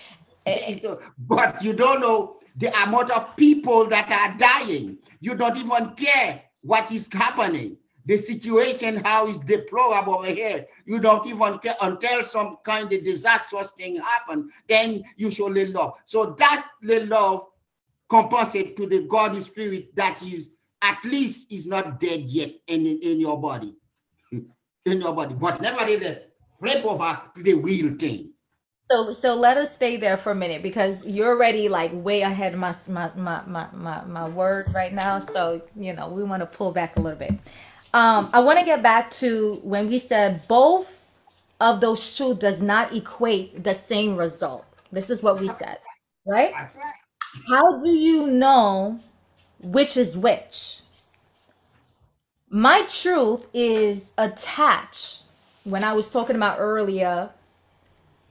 Eh, eh. but you don't know the amount of people that are dying. You don't even care what is happening. The situation, how is deplorable over here. You don't even care until some kind of disastrous thing happen. Then you show little love. So that little love compensate to the God spirit that is at least is not dead yet in, in, in your body. in your body. But nevertheless, flip over to the real thing. So so let us stay there for a minute because you're already like way ahead of my my my my my, my word right now. So you know we want to pull back a little bit. Um, I want to get back to when we said both of those two does not equate the same result. This is what we said, right? That's right. How do you know which is which? My truth is attached. When I was talking about earlier,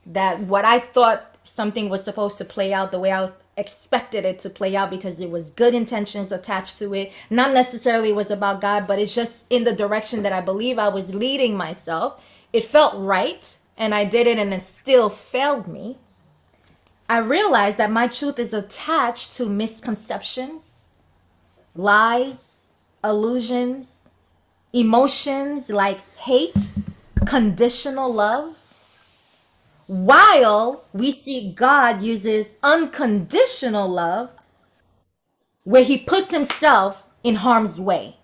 that what I thought something was supposed to play out the way I, expected it to play out because it was good intentions attached to it. Not necessarily was about God, but it's just in the direction that I believe I was leading myself. It felt right and I did it and it still failed me. I realized that my truth is attached to misconceptions, lies, illusions, emotions like hate, conditional love. While we see God uses unconditional love where he puts himself in harm's way.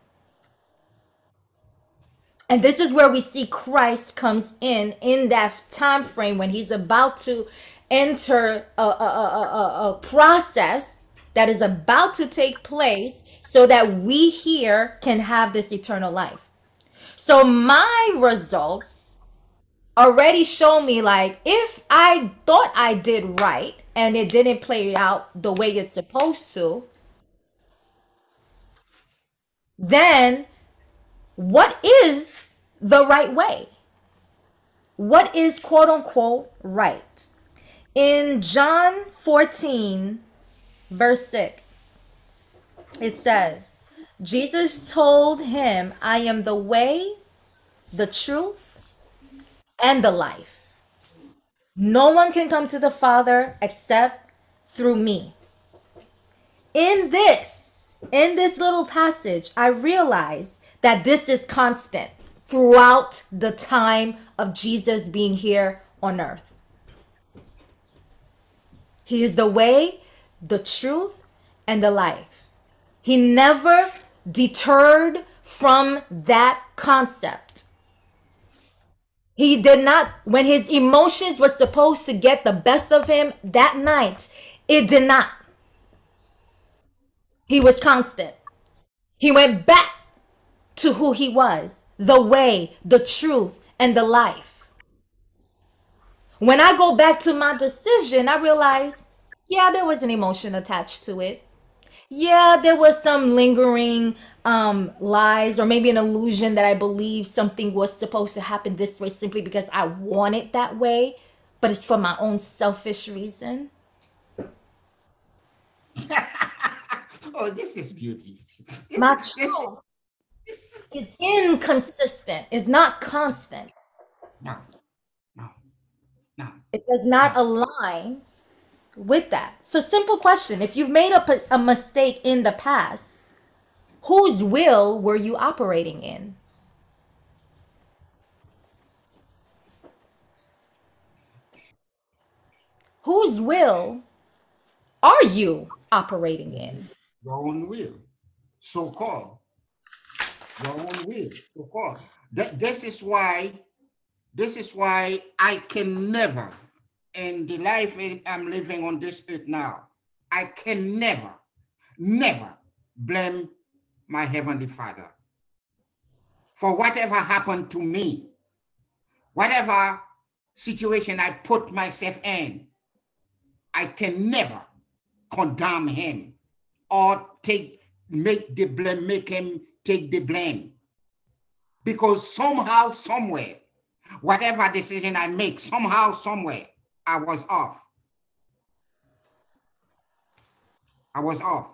And this is where we see Christ comes in in that time frame when he's about to enter a, a, a, a, process that is about to take place so that we here can have this eternal life. So my results already show me like if I thought I did right and it didn't play out the way it's supposed to, then what is the right way? What is quote unquote right? In John 14, verse 6, it says, Jesus told him, I am the way, the truth, and the life. No one can come to the Father except through me. In this, in this little passage, I realize that this is constant throughout the time of Jesus being here on earth. He is the way, the truth, and the life. He never deterred from that concept. He did not, when his emotions were supposed to get the best of him that night, it did not. He was constant. He went back to who he was the way, the truth, and the life. When I go back to my decision, I realize, yeah, there was an emotion attached to it. Yeah, there was some lingering um, lies or maybe an illusion that I believed something was supposed to happen this way simply because I want it that way, but it's for my own selfish reason. oh, this is beauty. This, My this- truth is inconsistent, is not constant. no, no. It does not align with that. So, simple question if you've made a mistake in the past, whose will were you operating in? Whose will are you operating in? Your own will, so called. Your own will, so called. That, this is why, this is why I can never, in the life I'm living on this earth now, I can never, never blame my Heavenly Father for whatever happened to me, whatever situation I put myself in. I can never condemn him or take make the blame, make him take the blame. Because somehow, somewhere, whatever decision I make, somehow, somewhere, I was off. I was off.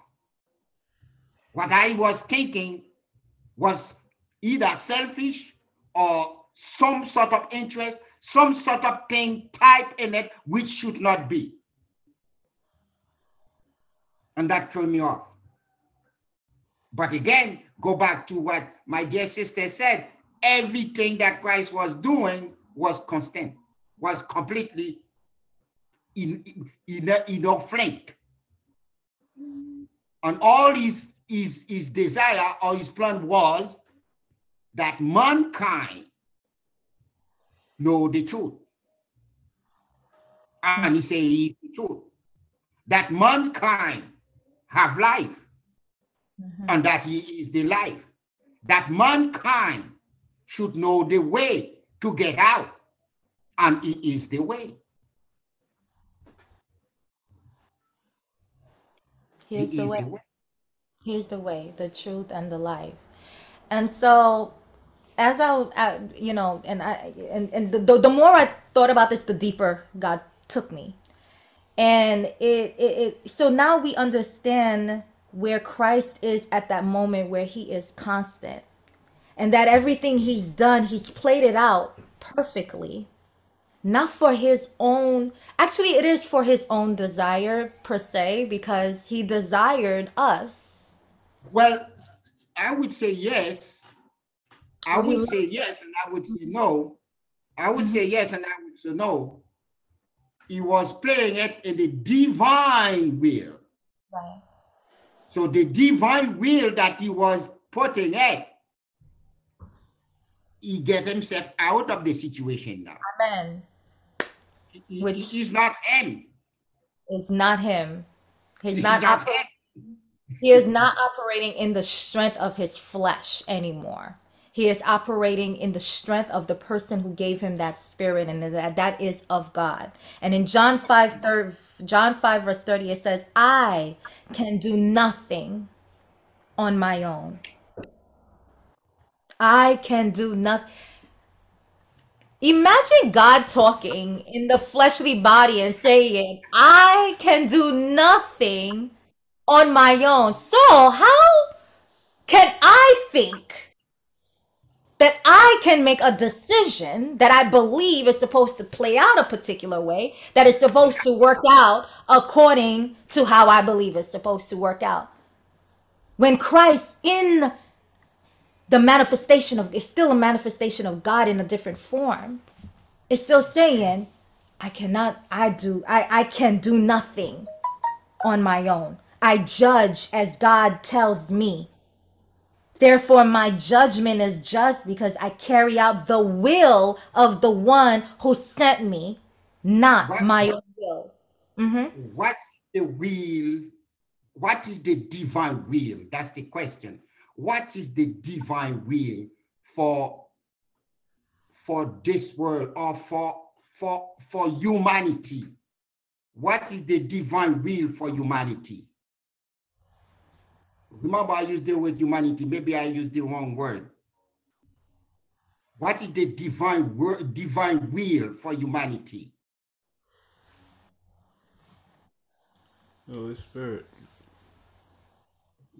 What I was thinking was either selfish or some sort of interest, some sort of thing type in it which should not be. And that threw me off. But again, go back to what my dear sister said. Everything that Christ was doing was constant, was completely in in a, in flake. And all his, his his desire or his plan was that mankind know the truth. And he say he the truth. That mankind have life mm-hmm. and that he is the life. That mankind should know the way to get out, and it is the way. Here's the is way. Here's the way, the truth, and the life. And so, as I, I you know, and I, and, and the, the, the more I thought about this, the deeper God took me. and it, it, it so now we understand where christ is at that moment where he is constant and that everything he's done he's played it out perfectly not for his own actually it is for his own desire per se because he desired us Well, I would say yes. I he would say yes, and I would say no. I would mm-hmm. say yes, and I would say no. He was playing it in the divine will. right So the divine will that he was putting it, he get himself out of the situation now. amen He- Which- He's not him. it's not him he's not, him. he is not operating in the strength of his flesh anymore he is operating in the strength of the person who gave him that spirit and that that is of god and in john 5 thir- john 5 verse 30 it says i can do nothing on my own i can do nothing Imagine God talking in the fleshly body and saying, I can do nothing on my own. So, how can I think that I can make a decision that I believe is supposed to play out a particular way, that is supposed to work out according to how I believe it's supposed to work out? When Christ, in the manifestation of it's still a manifestation of God in a different form. It's still saying, I cannot, I do, I, I can do nothing on my own. I judge as God tells me. Therefore, my judgment is just because I carry out the will of the one who sent me, not What- my own will. Mm-hmm. What the will? What is the divine will? That's the question. What is the divine will for for this world or for for for humanity? What is the divine will for humanity? Remember, I used the word humanity. Maybe I used the wrong word. What is the divine word, divine will for humanity? Holy Spirit.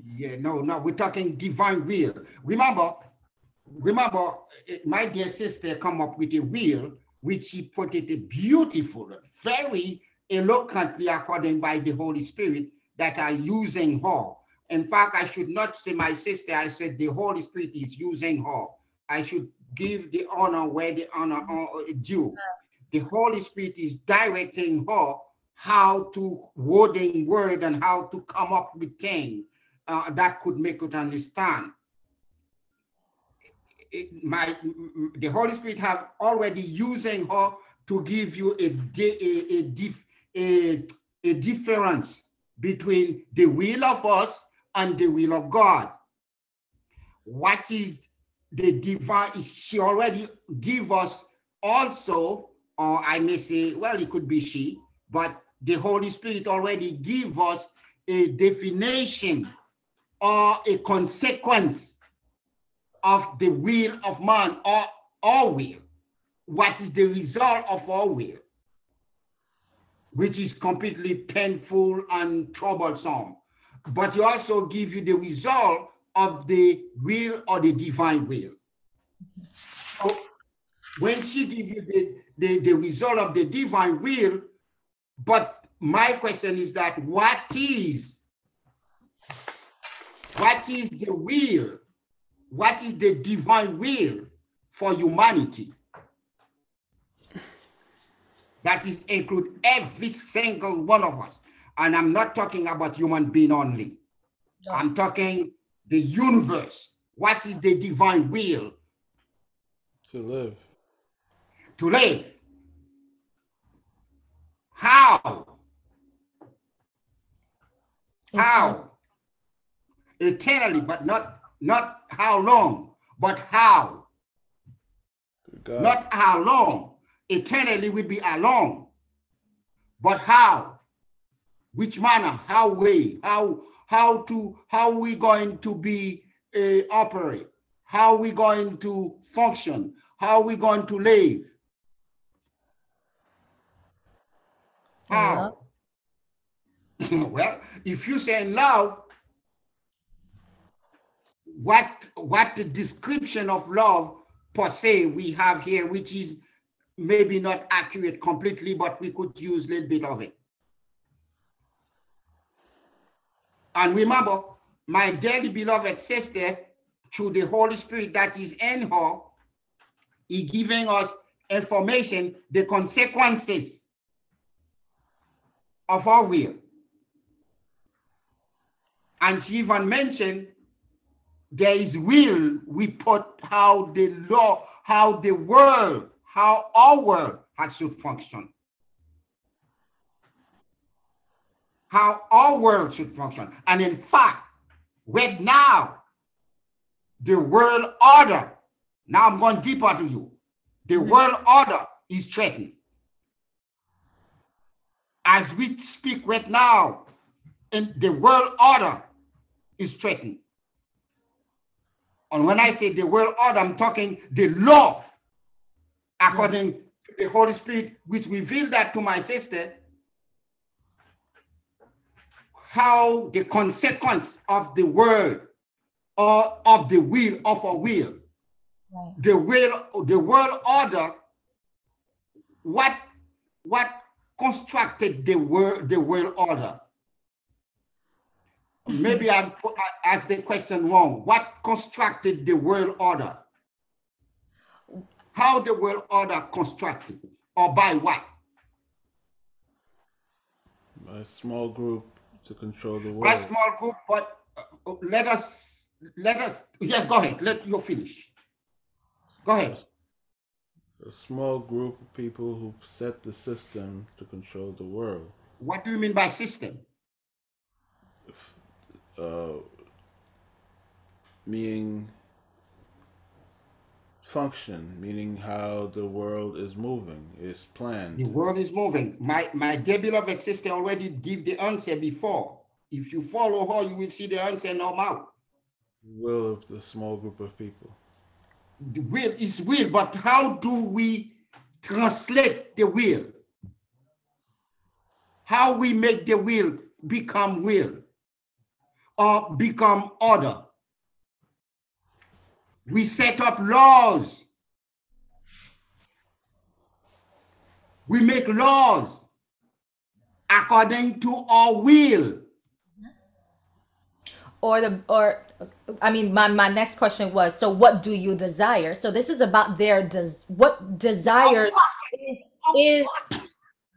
Yeah, no, no, we're talking divine will. Remember, remember, eh, my dear sister come up with a will, which she put it beautiful, very eloquently according by the Holy Spirit that are using her. In fact, I should not say my sister, I said the Holy Spirit is using her. I should give the honor where the honor uh, due. The Holy Spirit is directing her how to wording word and how to come up with things uh, that could make it understand. It- my the Holy Spirit have already using her to give you a a a, dif, a, a difference between the will of us and the will of God. What is the divine? She already give us also, or I may say, well, it could be she, but the Holy Spirit already give us a definition or a consequence of the will of man or our will. What is the result of our will? Which is completely painful and troublesome. But he also give you the result of the will or the divine will. So when she give you the, the, the result of the divine will, but my question is that what is what is the will? What is the divine will for humanity? That is include every single one of us. And I'm not talking about human being only. No. I'm talking the universe. What is the divine will To live. to live? How? How? Eternally, but not not how long, but how. God. Not how long. Eternally will be how long. But how? Which manner? How way? How how to how we going to be uh, operate? How we going to function? How we going to live? How? well, if you say love, what what the description of love per se we have here, which is maybe not accurate completely, but we could use a little bit of it. And remember, my dearly beloved sister, through the Holy Spirit that is in her, is giving us information, the consequences of our will. And she even mentioned there is will we put how the law, how the world, how our world has should function. How our world should function. And in fact, right now, the world order, now I'm going deeper to you. The mm -hmm. world order is threatened. As we speak right now, in the world order is threatened. And when I say the world order, I'm talking the law, according to the Holy Spirit, which revealed that to my sister, how the consequence of the word or of the will of a will, right. the will, the world order, what what constructed the world the world order? Maybe I, I asked the question wrong. What constructed the world order? How the world order constructed, or by what? By a small group to control the world. By a small group, but uh, let us let us yes, go ahead. Let you finish. Go ahead. A small group of people who set the system to control the world. What do you mean by system? Uh, meaning function, meaning how the world is moving, is planned. The world is moving. My my dear beloved sister already gave the answer before. If you follow her, you will see the answer her mouth. Will of the small group of people. The will is will, but how do we translate the will? How we make the will become will? Or become order. We set up laws. We make laws according to our will. Or the or I mean my, my next question was so what do you desire? So this is about their does what desire is is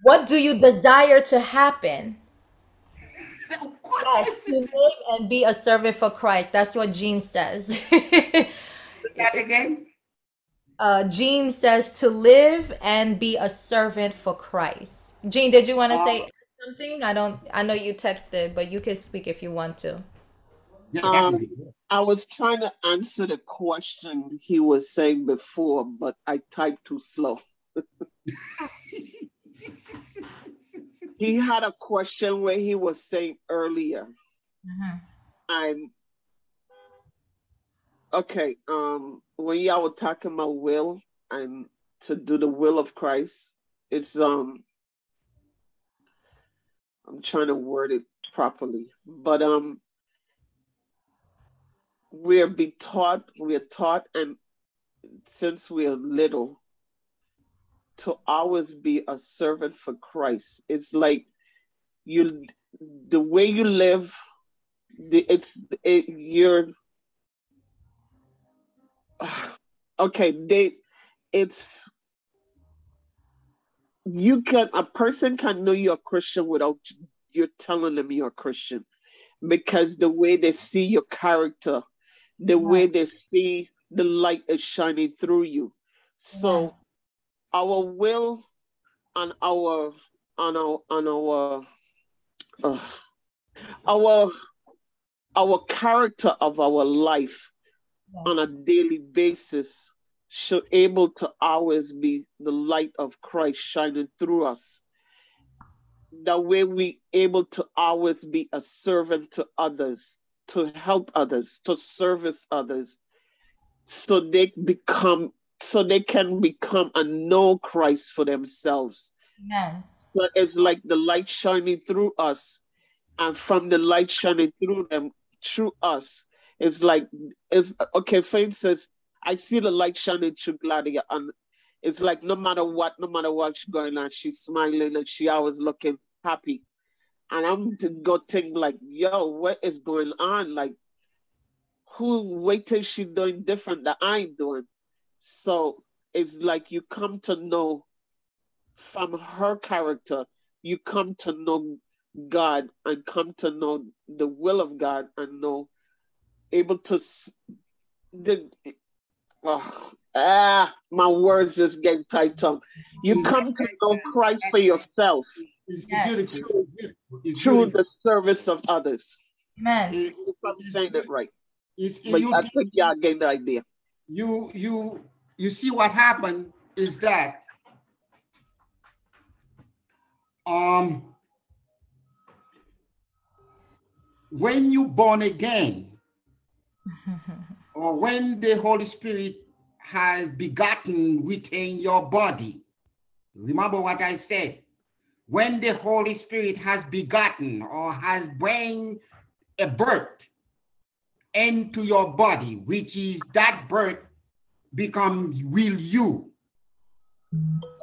what do you desire to happen? Yes, to live and be a servant for Christ. That's what Jean says. that again? Uh, Jean says to live and be a servant for Christ. Jean, did you want to um, say something? I don't. I know you texted, but you can speak if you want to. Um, I was trying to answer the question he was saying before, but I typed too slow. he had a question where he was saying earlier. Mm-hmm. I'm okay. Um, when y'all were talking about will and to do the will of Christ, it's um. I'm trying to word it properly, but um, we're be taught. We're taught, and since we're little, to always be a servant for Christ. It's like you, the way you live, the it's it, you're okay. They, it's you can a person can know you're a Christian without you telling them you're a Christian, because the way they see your character, the way they see the light is shining through you. So. Our will and our and our and our uh, our our character of our life yes. on a daily basis should able to always be the light of Christ shining through us. That way we able to always be a servant to others, to help others, to service others, so they become so they can become and know Christ for themselves. Amen. But it's like the light shining through us. and from the light shining through them, through us, it's like it's okay. For instance, I see the light shining through Gladia, and it's like no matter what, no matter what's going on, she's smiling and she always looking happy. And I'm to go think like, yo, what is going on? Like, who wait till she doing different that I'm doing? So it's like you come to know from her character, you come to know God and come to know the will of God and know able to the oh, ah my words just getting tight tongue. You come to know Christ for yourself. It's beautiful. It's through the service of others. Amen. It, I'm saying it right. It's, but you, I think y'all get the idea. You you you see what happened is that um when you born again or when the Holy Spirit has begotten within your body, remember what I said. When the Holy Spirit has begotten or has bring a birth into your body, which is that birth become will you.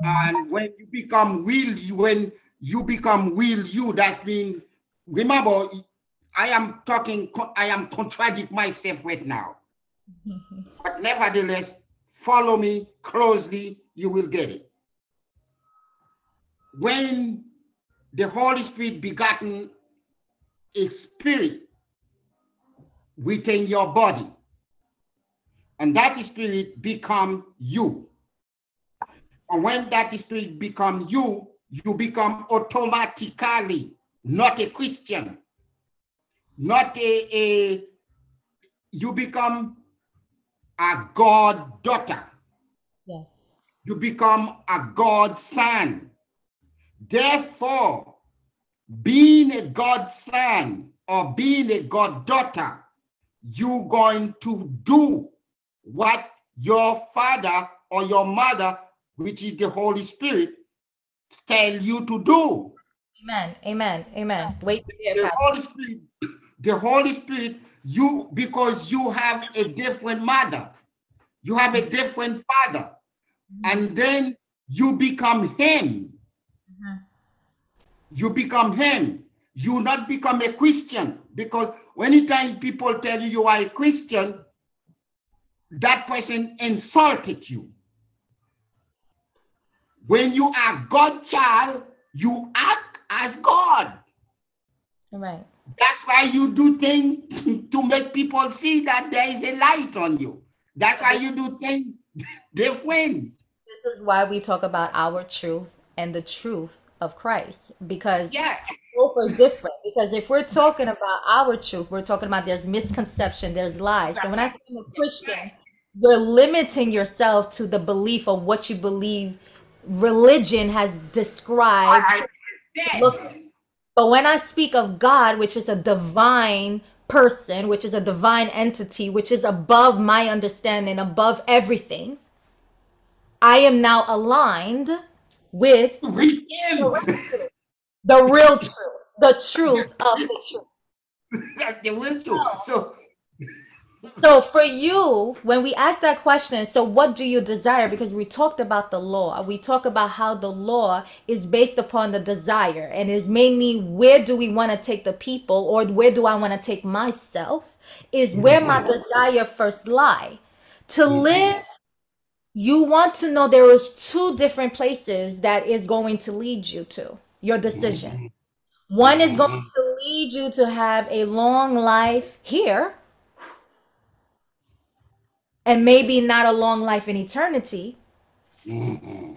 And when you become will you, when you become will you, that means remember, I am talking, I am contradict myself right now. but nevertheless, follow me closely, you will get it. When the Holy Spirit begotten a spirit within your body, and that spirit become you. And when that spirit become you, you become automatically not a Christian, not a, a you become a God daughter. Yes. You become a God son. Therefore, being a God son or being a God daughter, you're going to do what your father or your mother, which is the Holy Spirit, tell you to do. Amen. Amen. Amen. Wait. The Holy Spirit, the Holy Spirit, you because you have a different mother, you have a different father, mm-hmm. and then you become him. Mm-hmm. You become him. You not become a Christian because anytime people tell you you are a Christian, that person insulted you. When you are God child, you act as God. Right. That's why you do things to make people see that there is a light on you. That's why you do things different. This is why we talk about our truth and the truth of Christ because yeah. both are different. Because if we're talking about our truth, we're talking about there's misconception, there's lies. So when I say I'm a Christian, you're limiting yourself to the belief of what you believe religion has described. Look, but when I speak of God, which is a divine person, which is a divine entity, which is above my understanding, above everything, I am now aligned with the real truth, the real truth, the truth of the truth. That's the real truth. So so for you when we ask that question so what do you desire? Because we talked about the law. We talk about how the law is based upon the desire. And is mainly where do we want to take the people or where do i want to take myself is where my mm-hmm. desire first lie. To mm-hmm. live you want to know there is two different places that is going to lead you to your decision. Mm-hmm. One is going to lead you to have a long life here and maybe not a long life in eternity. Mm-hmm.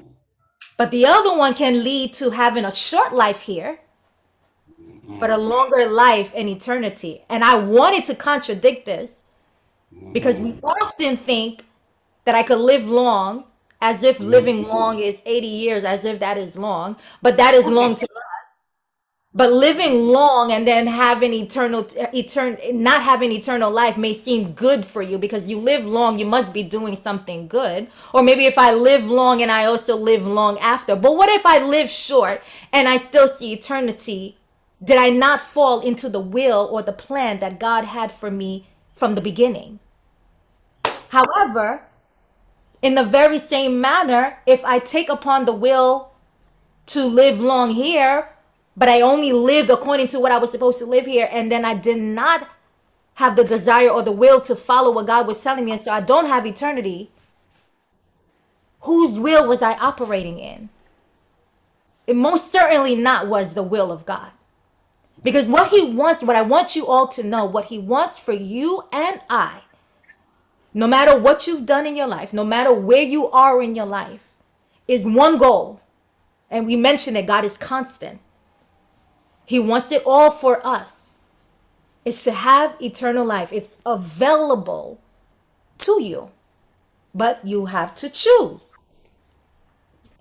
But the other one can lead to having a short life here, mm-hmm. but a longer life in eternity. And I wanted to contradict this because we mm-hmm. often think that I could live long as if living mm-hmm. long is 80 years, as if that is long, but that is long to but living long and then having eternal eternal not having eternal life may seem good for you because you live long you must be doing something good. Or maybe if i live long and i also live long after. But what if i live short and i still see eternity? Did I not fall into the will or the plan that God had for me from the beginning? However, in the very same manner, if I take upon the will to live long here, but I only lived according to what I was supposed to live here, and then I did not have the desire or the will to follow what God was telling me, and so I don't have eternity, whose will was I operating in? It most certainly not was the will of God. Because what he wants, what I want you all to know, what he wants for you and I, no matter what you've done in your life, no matter where you are in your life, is one goal. And we mentioned that God is constant. He wants it all for us. It's to have eternal life. It's available to you. But you have to choose.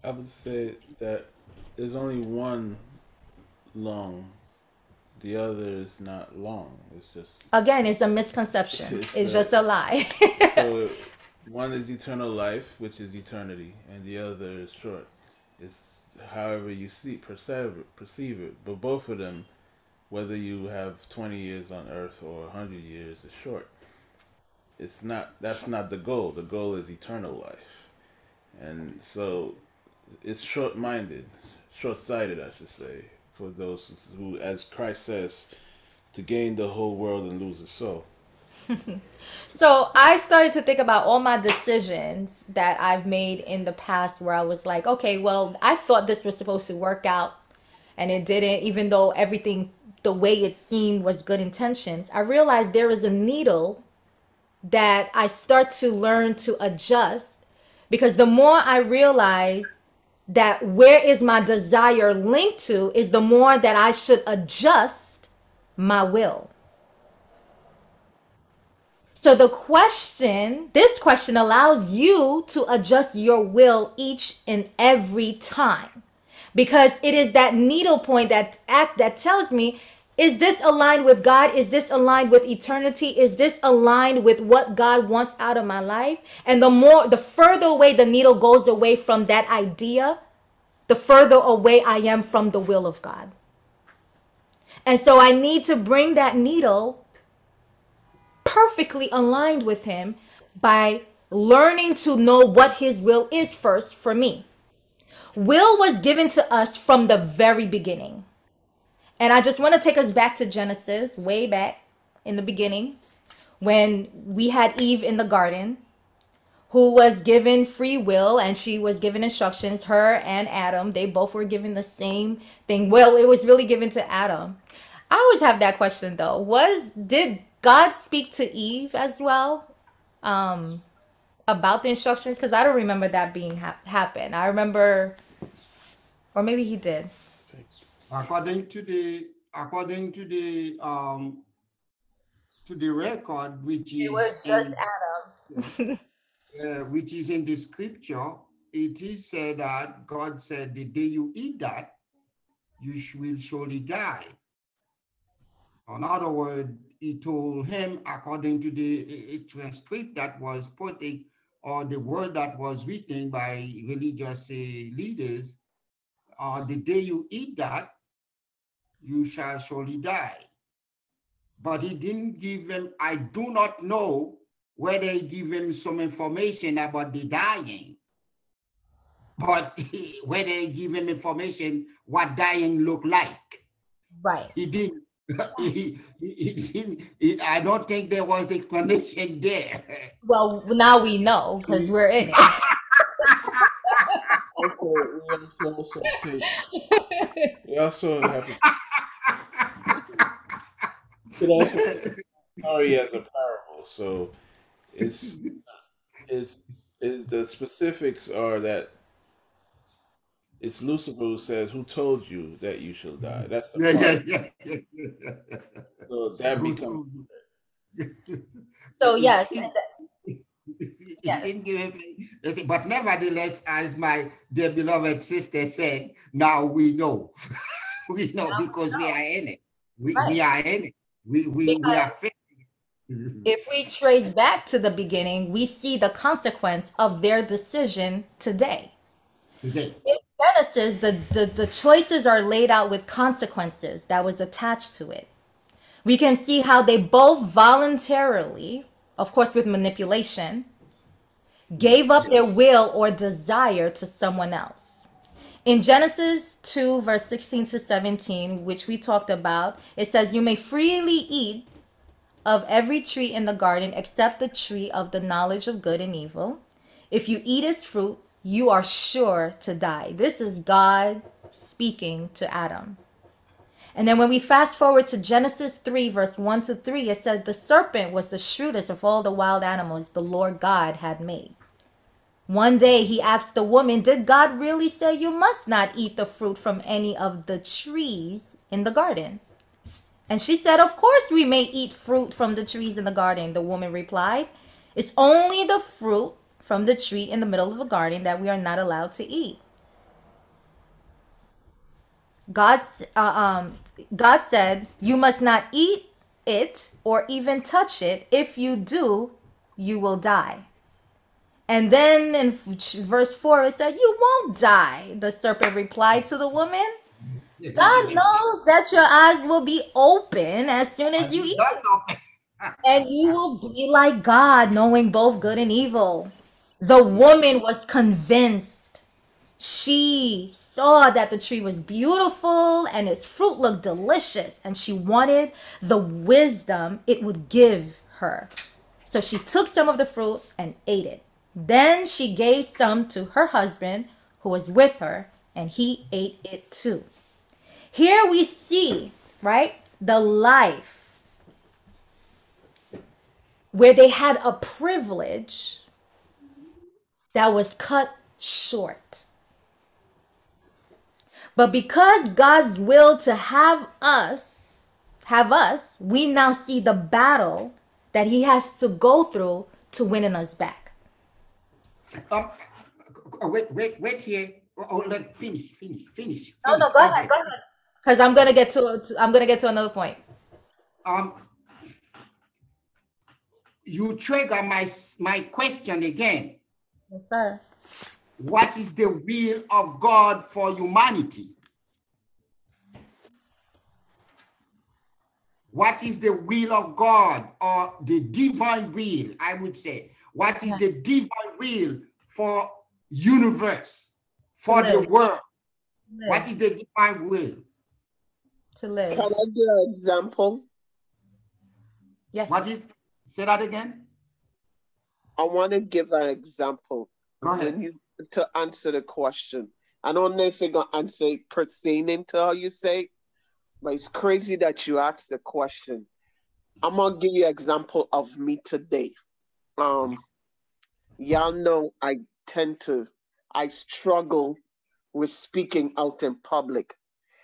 I would say that there's only one long. The other is not long. It's just Again, it's a misconception. It's It's a- just a lie. so one is eternal life, which is eternity, and the other is short. It's however you see perceive it, perceive it. But both of them, whether you have twenty years on Earth or hundred years, is short. It's not. That's not the goal. The goal is eternal life, and so it's short-minded, short-sighted, I should say, for those who, as Christ says, to gain the whole world and lose his soul. So I started to think about all my decisions that I've made in the past where I was like, okay, well, I thought this was supposed to work out and it didn't, even though everything, the way it seemed was good intentions. I realized there is a needle that I start to learn to adjust because the more I realize that where is my desire linked to is the more that I should adjust my will. So the question, this question allows you to adjust your will each and every time. Because it is that needle point that act that tells me is this aligned with God? Is this aligned with eternity? Is this aligned with what God wants out of my life? And the more the further away the needle goes away from that idea, the further away I am from the will of God. And so I need to bring that needle perfectly aligned with him by learning to know what his will is first for me. Will was given to us from the very beginning. And I just want to take us back to Genesis, way back in the beginning, when we had Eve in the garden, who was given free will and she was given instructions. Her and Adam, they both were given the same thing. Well, it was really given to Adam. I always have that question though. Was did God speak to Eve as well um, about the instructions? Because I don't remember that being ha- happen. I remember, or maybe he did. according to the according to the um to the record which is It was just in, Adam. uh, which is in the scripture it is said that god said the day you eat that you sh- will surely die in other words he told him according to the uh, uh, transcript that was put in, or the word that was written by religious uh, leaders uh, the day you eat that you shall surely die. But he didn't give him, I do not know whether he gave him some information about the dying, but he- whether he gave him information what dying looked like. Right. He didn't. He, he, he he- I don't think there was explanation there. Well, now we know because we're in it. Okay, we also take, we also have it also story as a parable. So it's it's, it's the specifics are that it's Lucifer who says, "Who told you that you shall die?" Mm-hmm. That's the yeah, part. yeah, yeah, yeah. So that becomes? So yes, see, and He Yes. didn't give him- but nevertheless, as my dear beloved sister said, now we know. we know Now we because we know. are in it. We, Right. we are in it. We, we, we are Because fit. if we trace back to the beginning, we see the consequence of their decision today. Okay. In Genesis, the, the, the choices are laid out with consequences that was attached to it. We can see how they both voluntarily, of course, with manipulation, gave up their will or desire to someone else. In Genesis 2, verse 16 to 17, which we talked about, it says, You may freely eat of every tree in the garden except the tree of the knowledge of good and evil. If you eat its fruit, you are sure to die. This is God speaking to Adam. And then when we fast forward to Genesis 3, verse 1 to 3, it said, The serpent was the shrewdest of all the wild animals the Lord God had made. One day he asked the woman, Did God really say you must not eat the fruit from any of the trees in the garden? And she said, Of course we may eat fruit from the trees in the garden. The woman replied, It's only the fruit from the tree in the middle of a garden that we are not allowed to eat. God, uh, um, God said, You must not eat it or even touch it. If you do, you will die. And then in verse 4, it said, You won't die. The serpent replied to the woman, God knows that your eyes will be open as soon as you eat. And you will be like God, knowing both good and evil. The woman was convinced. She saw that the tree was beautiful and its fruit looked delicious, and she wanted the wisdom it would give her. So she took some of the fruit and ate it. Then she gave some to her husband who was with her, and he ate it too. Here we see, right, the life where they had a privilege that was cut short. But because God's will to have us, have us, we now see the battle that he has to go through to winning us back. Um, wait, wait, wait here. Oh, oh, let finish, finish, finish. No, no, go ahead, go ahead. Because I'm gonna get to, to I'm gonna get to another point. Um, you trigger my my question again. Yes, sir. What is the will of God for humanity? What is the will of God or the divine will, I would say? What is the divine will for universe, for the world? What is the divine will? To live. Can I give an example? Yes. What is, say that again? I want to give an example. Go ahead. When you, to answer the question. I don't know if you're going to answer it pertaining to how you say, but it's crazy that you asked the question. I'm going to give you an example of me today. Um, y'all know I tend to, I struggle with speaking out in public.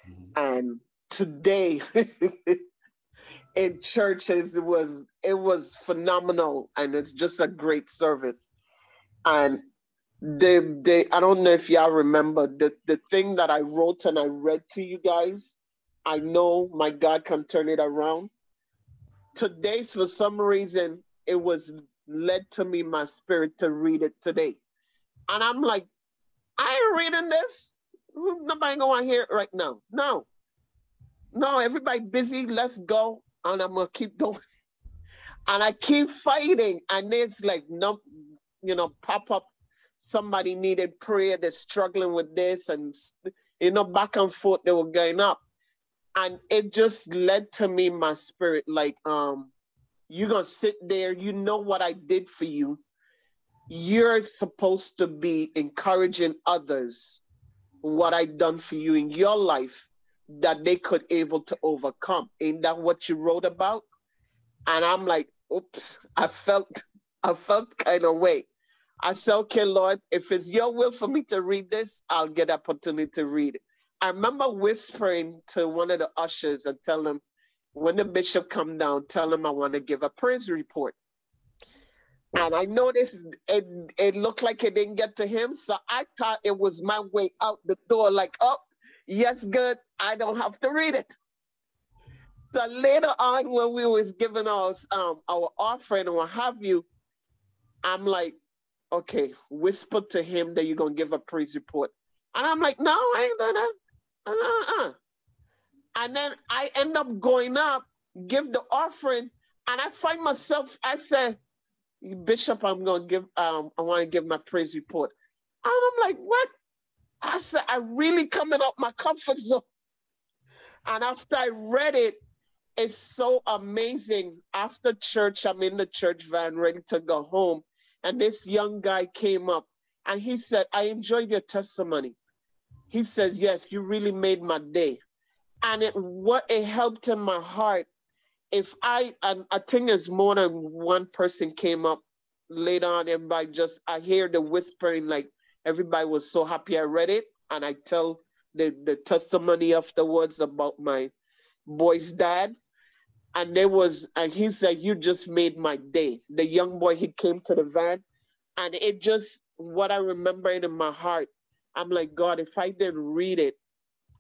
Mm-hmm. And today in churches it was it was phenomenal and it's just a great service. And they they I don't know if y'all remember the, the thing that I wrote and I read to you guys. I know my God can turn it around. Today, for some reason, it was led to me my spirit to read it today. And I'm like, I ain't reading this. Nobody gonna hear it right now. No. No, everybody busy. Let's go. And I'm gonna keep going. And I keep fighting. And it's like no, you know, pop up. Somebody needed prayer. They're struggling with this, and you know, back and forth. They were going up, and it just led to me my spirit like, um, you're gonna sit there. You know what I did for you. You're supposed to be encouraging others what I've done for you in your life that they could able to overcome. Ain't that what you wrote about? And I'm like, oops, I felt I felt kind of way. I said, okay, Lord, if it's your will for me to read this, I'll get opportunity to read it. I remember whispering to one of the ushers and tell him, when the bishop come down, tell him I want to give a praise report. And I noticed it, it looked like it didn't get to him. So I thought it was my way out the door, like, oh, yes, good. I don't have to read it. So later on, when we was giving us um, our offering and what have you, I'm like, okay, whisper to him that you're gonna give a praise report. And I'm like, no, I ain't done that. Uh-uh. And then I end up going up, give the offering, and I find myself, I said, Bishop, I'm gonna give um, I want to give my praise report. And I'm like, what? I said, I really coming up my comfort zone. And after I read it, it's so amazing. After church, I'm in the church van ready to go home. And this young guy came up and he said, I enjoyed your testimony. He says, Yes, you really made my day. And it what it helped in my heart. If I and I think there's more than one person came up later on, everybody just I hear the whispering, like everybody was so happy I read it. And I tell the, the testimony afterwards about my boy's dad. And there was, and he said, You just made my day. The young boy, he came to the van, and it just, what I remember in my heart, I'm like, God, if I didn't read it,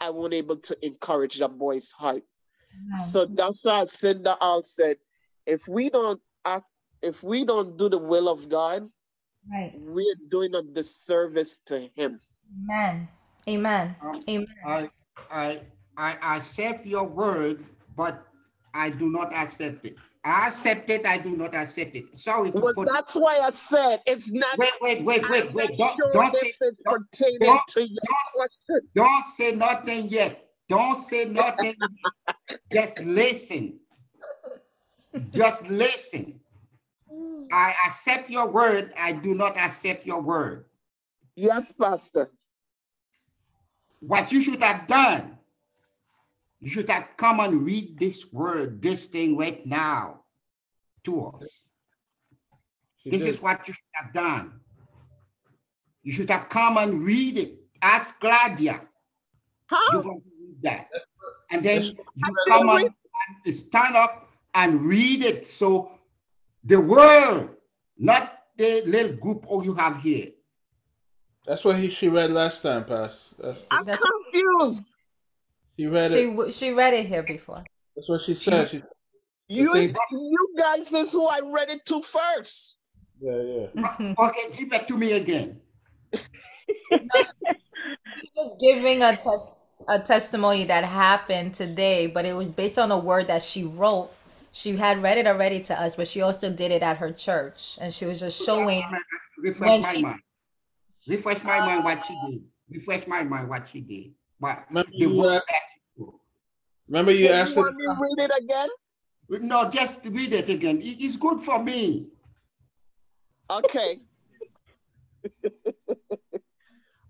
I won't able to encourage that boy's heart. So that's why I said that I said, if we don't act, if we don't do the will of God, Right. we're doing a disservice to him. Amen. Amen. Um, Amen. I, I, I accept your word, but I do not accept it. I accept it, I do not accept it. Sorry to Well, put, that's why I said it's not. wait, wait, wait, wait, wait, don't, sure don't say, don't- don't- to your don't- don't say nothing yet. Don't say nothing. Just listen. Just listen. I accept your word, I do not accept your word. Yes, Pastor. What you should have done, you should have come and read this word, this thing right now to us. She This did. is what you should have done. You should have come and read it. Ask Gladia. Huh? You're going to read that. And then you come and, and stand up and read it. So the world, not the little group all you have here. That's what he she read last time, Pass. That's I'm That's- confused. she read She it. she read it here before. That's what she said. She, You, thing- is, you guys is who I read it to first. yeah, yeah. Okay, give it to me again. She's just giving a test a testimony that happened today, but it was based on a word that she wrote. She had read it already to us, but she also did it at her church, and she was just showing. Refresh when my she- mind. Refresh my mind what she did. Refresh my mind what she did. But Remember the you, word uh, remember you So asked you her. want me to read it again? no, just read it again. It- it's good for me. Okay.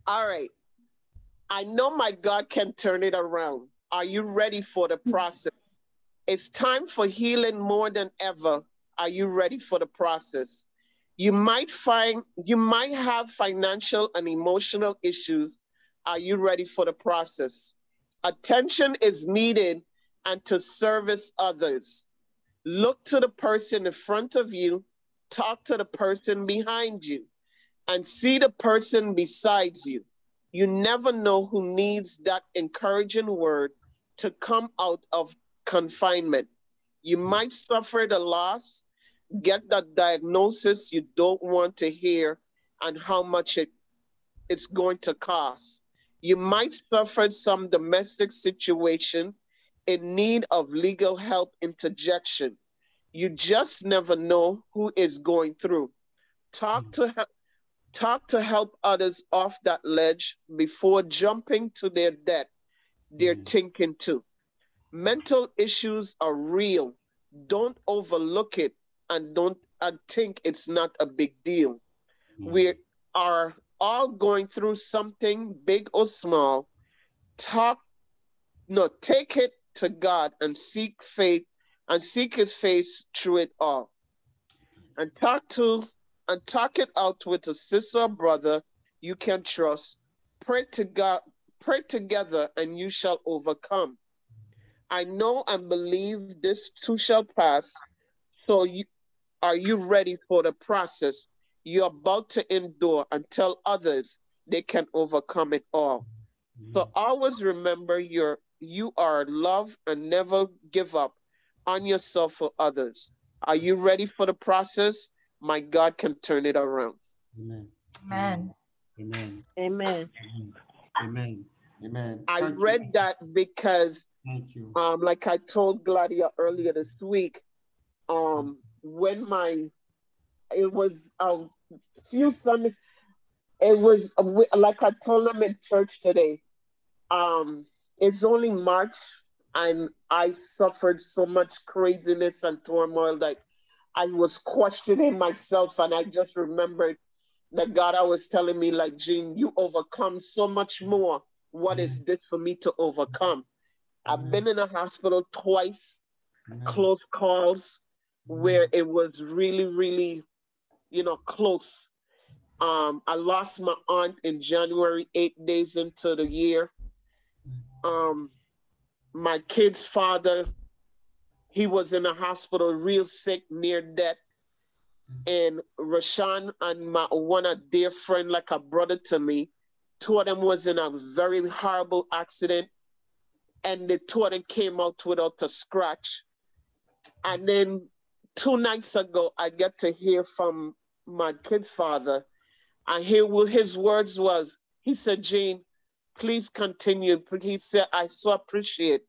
All right. I know my God can turn it around. Are you ready for the process? It's time for healing more than ever. Are you ready for the process? You might find you might have financial and emotional issues. Are you ready for the process? Attention is needed and to service others. Look to the person in front of you talk to the person behind you and see the person besides you. You never know who needs that encouraging word to come out of confinement. You might suffer the loss, get that diagnosis you don't want to hear, and how much it, it's going to cost. You might suffer some domestic situation in need of legal help interjection you just never know who is going through talk to help talk to help others off that ledge before jumping to their death they're Mhm. thinking too mental issues are real. Don't overlook it and don't and think it's not a big deal. Hmm. We are all going through something big or small. Talk no take it to god and seek faith and seek his face through it all. And talk to and talk it out with a sister or brother you can trust. Pray to god pray together and you shall overcome i know and believe this too shall pass so you are you ready for the process you're about to endure and tell others they can overcome it all mm-hmm. so always remember your you are loved and never give up on yourself for others. Are you ready for the process? My God can turn it around. Amen. Amen. Amen. Amen. Amen. Amen. Amen. I read that because, Thank you. um, like I told Gladia earlier this week, um, when my, it was a few Sunday, it was like I told them in church today. Um, it's only March, and I suffered so much craziness and turmoil that I was questioning myself, and I just remembered that God I was telling me, like, Jean, you overcome so much more. What is this for me to overcome? I've been in a hospital twice, Amen. close calls where it was really, really, you know, close. Um, I lost my aunt in January, eight days into the year. Um, my kid's father, he was in a hospital, real sick, near death. And Rashan and my one a dear friend, like a brother to me, two of them was in a very horrible accident, and the two of them came out without a scratch. And then two nights ago, I get to hear from my kid's father, and hear what his words was. He said, "Jean, please continue." He said, "I so appreciate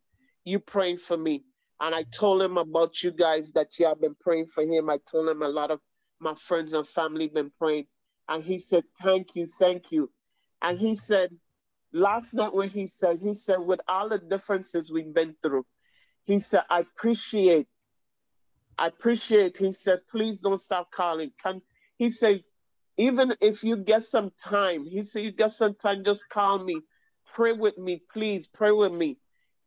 you praying for me." And I told him about you guys that you have been praying for him. I told him a lot of my friends and family been praying. And he said, Thank you, thank you. And he said, last night when he said, he said, with all the differences we've been through, he said, I appreciate, I appreciate. He said, please don't stop calling. Can, he said, even if you get some time, he said, you get some time, just call me. Pray with me, please, pray with me.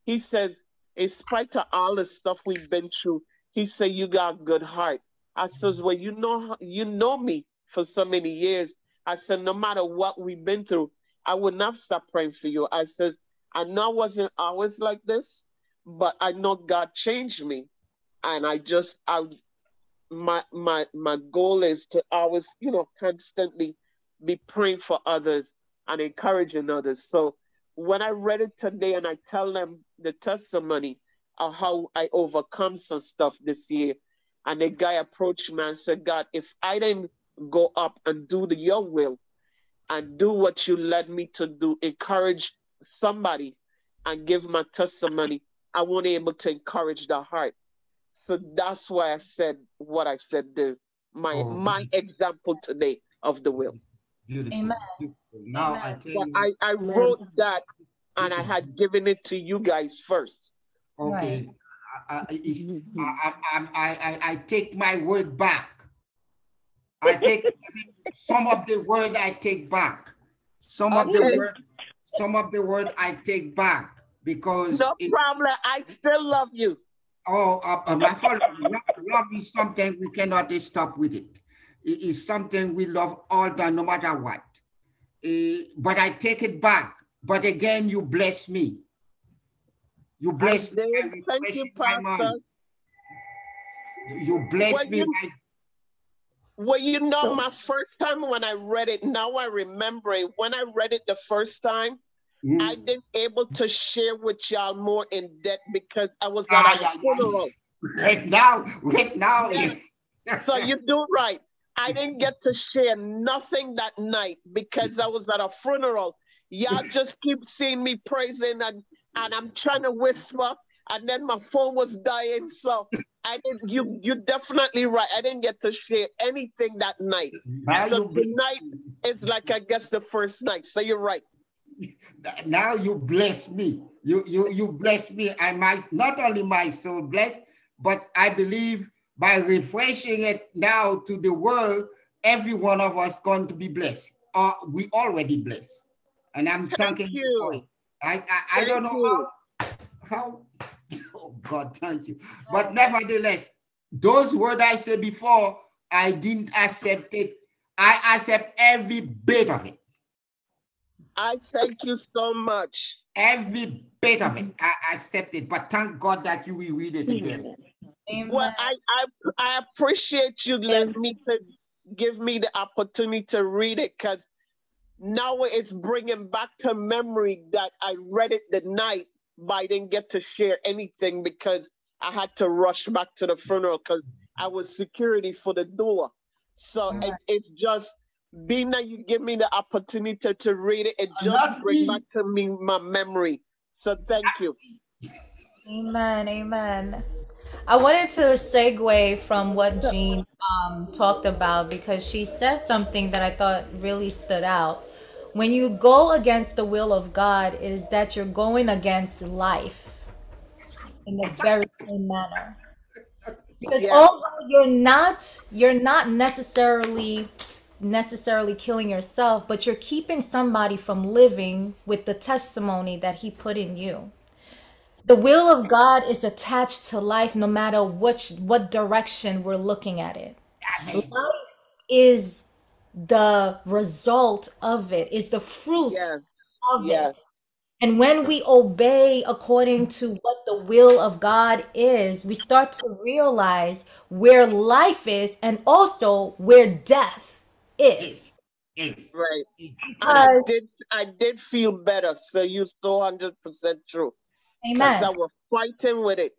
He says, in spite of all the stuff we've been through, he said, you got good heart. I says, well, you know, you know me for so many years. I said, no matter what we've been through, I would not stop praying for you. I says, I know I wasn't always like this, but I know God changed me. And I just, I, my, my, my goal is to always, you know, constantly be praying for others and encouraging others. So when I read it today and I tell them the testimony of how I overcome some stuff this year, and the guy approached me and said, God, if I didn't go up and do the, your will and do what you led me to do, encourage somebody and give my testimony, I won't be able to encourage the heart. So that's why I said what I said there. My Oh. my example today of the will. Beautiful. Amen. beautiful. Now I tell you, I, I wrote that and I had given it to you guys first. okay. I, I, mm-hmm. I, I, I, I, I take my word back. I take some of the word I take back. Some of the word, some of the word I take back because No it, problem. I still love you. oh, uh, uh, my father, love, love is something we cannot stop with it. It is something we love all time, no matter what. Eh, but I take it back. But again, you bless me. You bless me. Thank you, refreshing my mind. Pastor. You bless me. you- Well, you know, So- my first time when I read it, now I remember it. When I read it the first time, Mm. I didn't able to share with y'all more in depth because I was Ah, at yeah, a yeah. funeral. Right now, right now. Yeah. So you do right. I didn't get to share nothing that night because I was at a funeral. Y'all just keep seeing me praising and and I'm trying to whisper, and then my phone was dying. So I didn't. You you definitely right. I didn't get to share anything that night. now So you tonight is like I guess the first night. So you're right. now you bless me. You you you bless me. I might not only my soul blessed, but I believe by refreshing it now to the world, every one of us going to be blessed. Or we already blessed. And I'm Thank thanking you. I I, I don't know how how oh God, thank you. But nevertheless, those words I said before, I didn't accept it. I accept every bit of it. I thank you so much. Every bit of it, I accept it. But thank God that you will read it again. Amen. Well, I, I I appreciate you letting me to give me the opportunity to read it because now it's bringing back to memory that I read it the night, but I didn't get to share anything because I had to rush back to the funeral because I was security for the door. So it, it's just being that you give me the opportunity to read it, it just Not bring back to me my memory. So thank you. Amen. Amen. I wanted to segue from what Jean um, talked about because she said something that I thought really stood out. When you go against the will of God, is that you're going against life in the very same manner. Because Yeah. although you're not, you're not necessarily necessarily killing yourself, but you're keeping somebody from living with the testimony that He put in you the will of God is attached to life no matter which what direction we're looking at it. Life is the result of it, is the fruit Yes. of it. And when we obey according to what the will of God is, we start to realize where life is and also where death is. Yes. Right. I did I did feel better. So you so hundred percent true. Because I amen. was fighting with it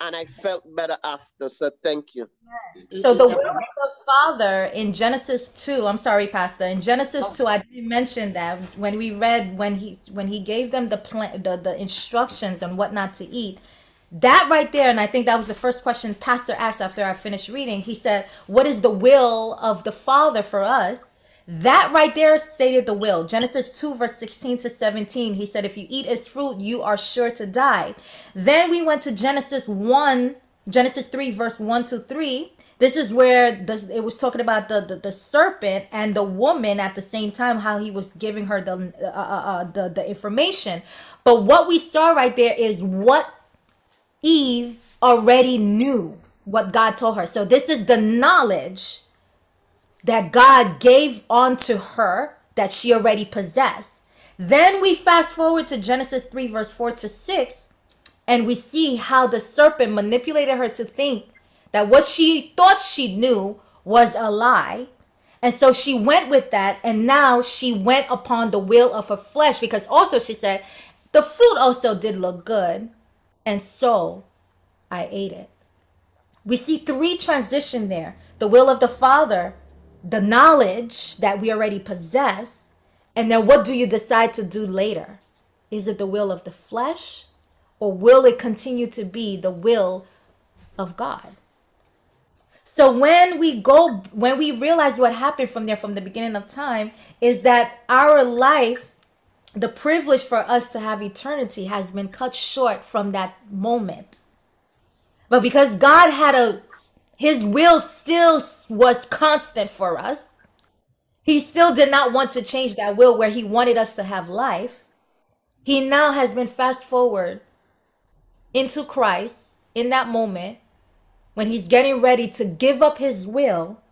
and I felt better after. So thank you. So the will of the Father in Genesis 2, I'm sorry, Pastor, in Genesis 2, I didn't mention that when we read when he when he gave them the plan the, the instructions on what not to eat. That right there, and I think that was the first question Pastor asked after I finished reading. He said, What is the will of the Father for us? That right there stated the will. Genesis 2, verse 16 to 17. He said, If you eat its fruit, you are sure to die. Then we went to Genesis 1, Genesis 3, verse 1 to 3. This is where the it was talking about the, the the serpent and the woman at the same time, how he was giving her the uh, uh, uh, the the information. But what we saw right there is what Eve already knew what God told her. So this is the knowledge that God gave onto her that she already possessed. Then we fast forward to Genesis 3, verse 4 to 6, and we see how the serpent manipulated her to think that what she thought she knew was a lie. And so she went with that, and now she went upon the will of her flesh because also she said, The fruit also did look good, and so I ate it. We see three transition there the will of the Father, the knowledge that we already possess, and then what do you decide to do later? Is it the will of the flesh, or will it continue to be the will of God? So when we go, when we realize what happened from there from the beginning of time, is that our life, the privilege for us to have eternity has been cut short from that moment. But because God had a, his will still was constant for us, he still did not want to change that will where he wanted us to have life. He now has been fast forward into Christ in that moment when he's getting ready to give up his will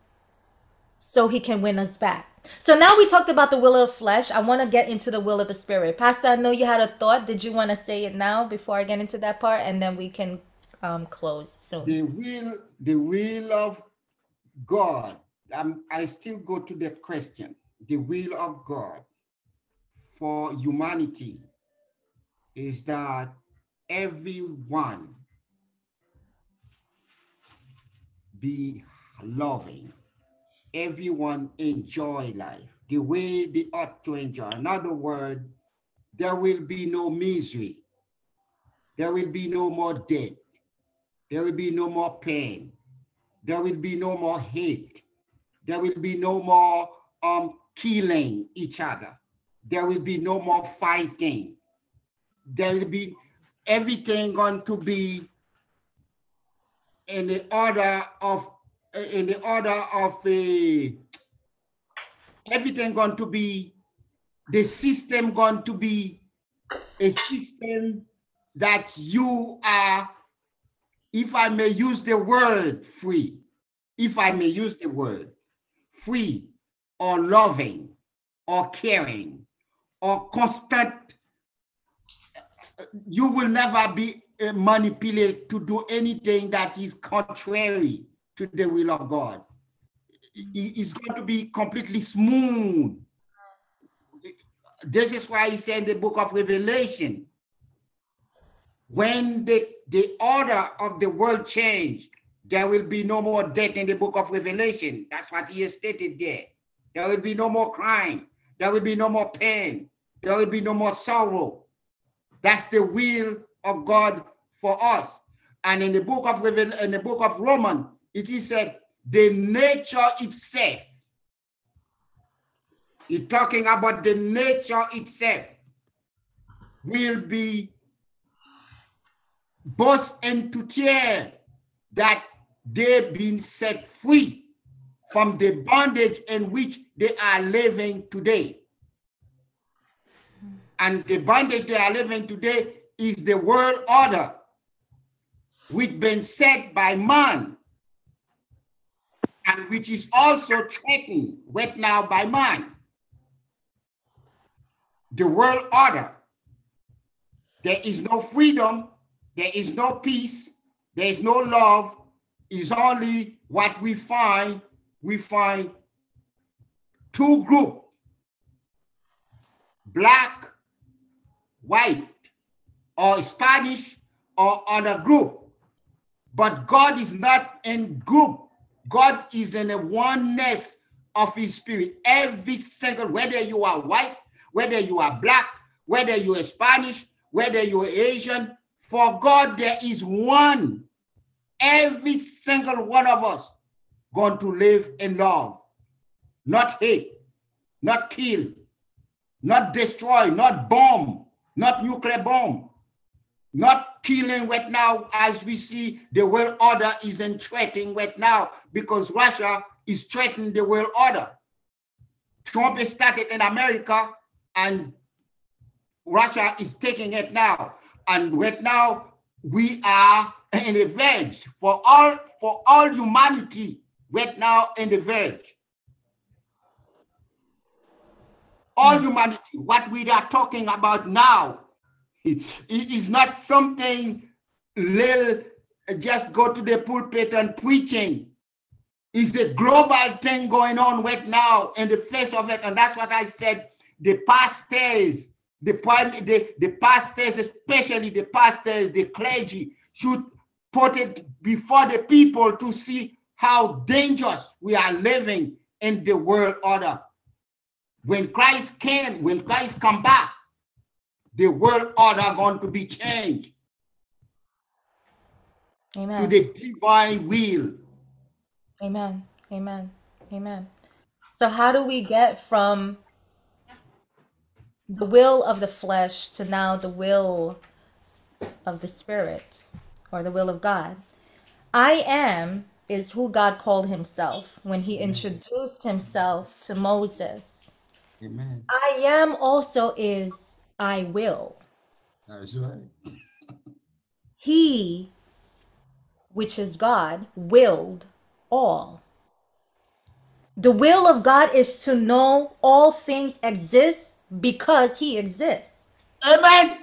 so he can win us back. So now we talked about the will of the flesh. I want to get into the will of the spirit. Pastor, I know you had a thought. Did you want to say it now before I get into that part? And then we can um, close soon. the will the will of god um, i still go to that question. The will of god for humanity is that everyone be loving. Everyone enjoy life the way they ought to enjoy. In other words there will be no misery. There will be no more death there will be no more pain. There will be no more hate. There will be no more um, killing each other. There will be no more fighting. There will be everything going to be in the order of in the order of a everything going to be the system going to be a system that you are if I may use the word free, if I may use the word free or loving or caring or constant, you will never be uh, manipulated to do anything that is contrary to the will of God. It- It's going to be completely smooth. This is why he said in the book of Revelation, when the, the order of the world changed, there will be no more death in the book of Revelation. That's what he has stated there. There will be no more crime. There will be no more pain. There will be no more sorrow. That's the will of God for us. And in the book of Revel in the book of Romans, it is said, the nature itself. He's talking about the nature itself will be into tears that they've been set free from the bondage in which they are living today. And the bondage they are living today is the world order, which been set by man, and which is also threatened right now by man. The world order. There is no freedom, there is no peace, there is no love, is only what we find. We find two groups, black, white, or Spanish, or other group. But God is not in group. God is in a oneness of his spirit. Every single, whether you are white, whether you are black, whether you are Spanish, whether you are Asian, for God there is one. Every single one of us going to live in love, not hate, not kill, not destroy, not bomb, not nuclear bomb, not killing right now as we see the world order is in threatening right now because Russia is threatening the world order. Trump started in America and Russia is taking it now. And right now we are in the verge for all for all humanity right now in the verge. All hmm. humanity, what we are talking about now, it is not something little just go to the pulpit and preaching. It's a global thing going on right now in the face of it. And that's what I said. The pastors, the, the, the pastors, especially the pastors, the clergy, should put it before the people to see how dangerous we are living in the world order. When Christ came, when Christ come back, the world order going to be changed Amen. to the divine will. Amen. Amen. Amen. So, how do we get from the will of the flesh to now the will of the spirit or the will of God? I am is who God called himself when he introduced himself to Moses. Amen. I am also is I will. That's right. He, which is God, willed all. The will of God is to know all things exist because He exists. Amen.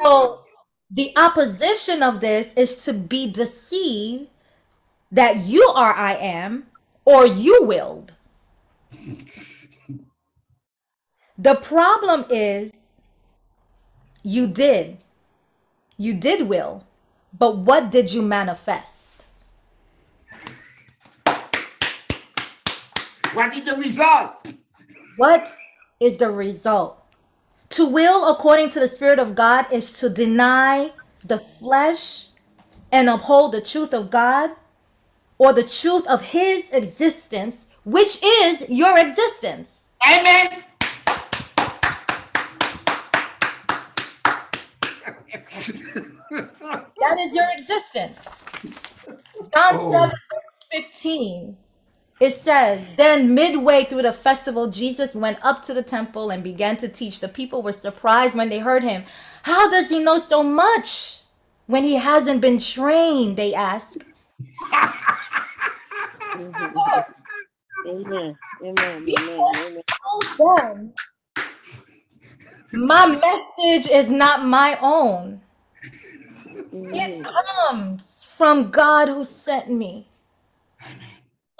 So the opposition of this is to be deceived that you are I am or you willed. The problem is you did. You did will. But what did you manifest? what is the result? What is the result? To will according to the Spirit of God is to deny the flesh and uphold the truth of God or the truth of His existence, which is your existence. Amen. That is your existence. John Oh. 7, verse 15. It says, Then midway through the festival, Jesus went up to the temple and began to teach. The people were surprised when they heard him. How does he know so much when he hasn't been trained? They asked. Mm-hmm. Amen. Amen. Amen. Amen. My message is not my own. It mm-hmm. comes from God who sent me.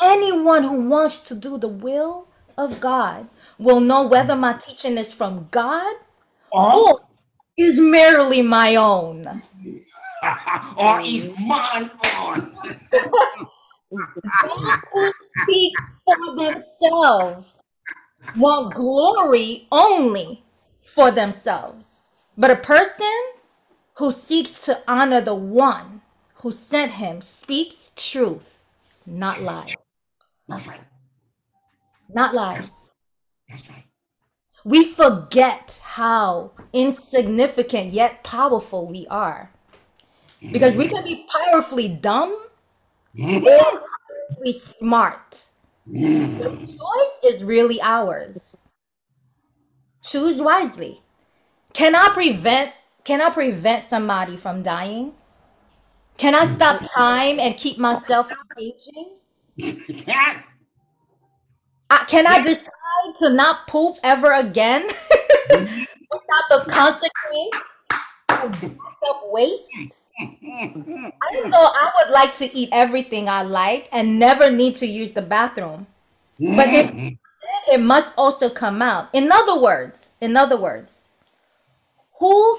Anyone who wants to do the will of God will know whether my teaching is from God or, or is merely my own. or is on. Those who speak for themselves want glory only for themselves. But a person who seeks to honor the one who sent him speaks truth, not lies. That's right. Not lies. That's right. We forget how insignificant yet powerful we are. Because we can be mm-hmm. powerfully dumb mm-hmm. or powerfully smart. Mm-hmm. The choice is really ours. Choose wisely. Can I prevent can I prevent somebody from dying? Can I stop time and keep myself from aging? I, can I decide to not poop ever again without the consequence of waste? I know I would like to eat everything I like and never need to use the bathroom. But if it must also come out. In other words, in other words, who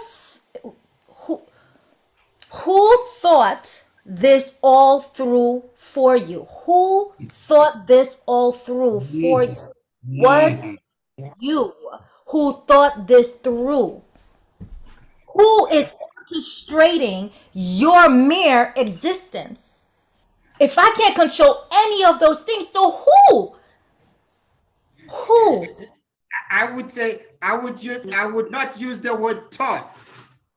who who thought this all through for you? Who thought this all through for you? Was you who thought this through? Who is orchestrating your mere existence? If I can't control any of those things, so who? Who? I would say I would use I would not use the word thought.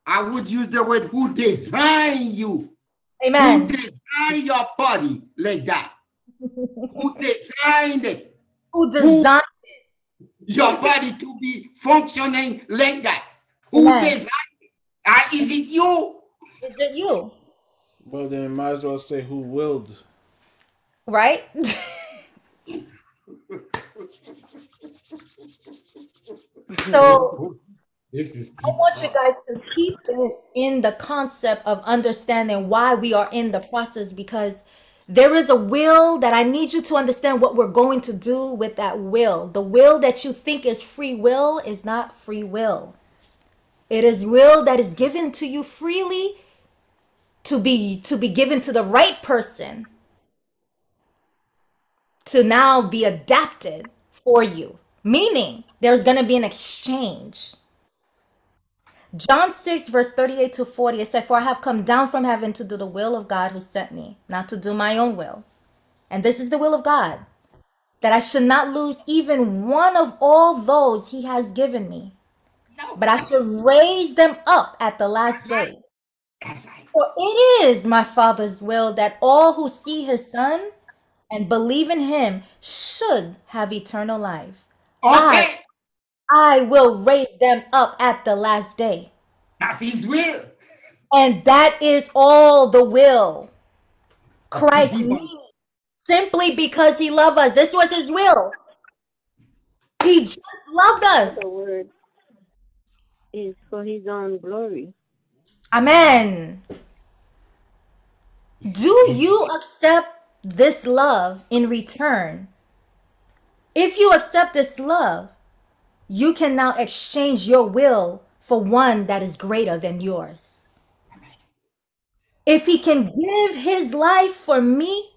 I would use the word who designed you. Who Amen. designed your body like that? Who designed it? Who designed it Your body to be functioning like that? Who Amen. designed it? Ah, is it you? is it you? Well, then might as well say who willed. Right? so This is I want you guys to keep this in the concept of understanding why we are in the process because there is a will that I need you to understand what we're going to do with that will. The will that you think is free will is not free will. It is will that is given to you freely to be to be given to the right person to now be adapted for you. Meaning there's going to be an exchange. John 6, verse 38 to 40, it said, For I have come down from heaven to do the will of God who sent me, not to do my own will. And this is the will of God, that I should not lose even one of all those he has given me, No, but I should raise them up at the last day. For it is my Father's will that all who see his Son and believe in him should have eternal life. Okay, I will raise them up at the last day. that's his will. And that is all the will Christ people. needs simply because he loved us. This was his will. He just loved us. The word is for his own glory. Amen. Do you accept this love in return? If you accept this love, you can now exchange your will for one that is greater than yours. If he can give his life for me,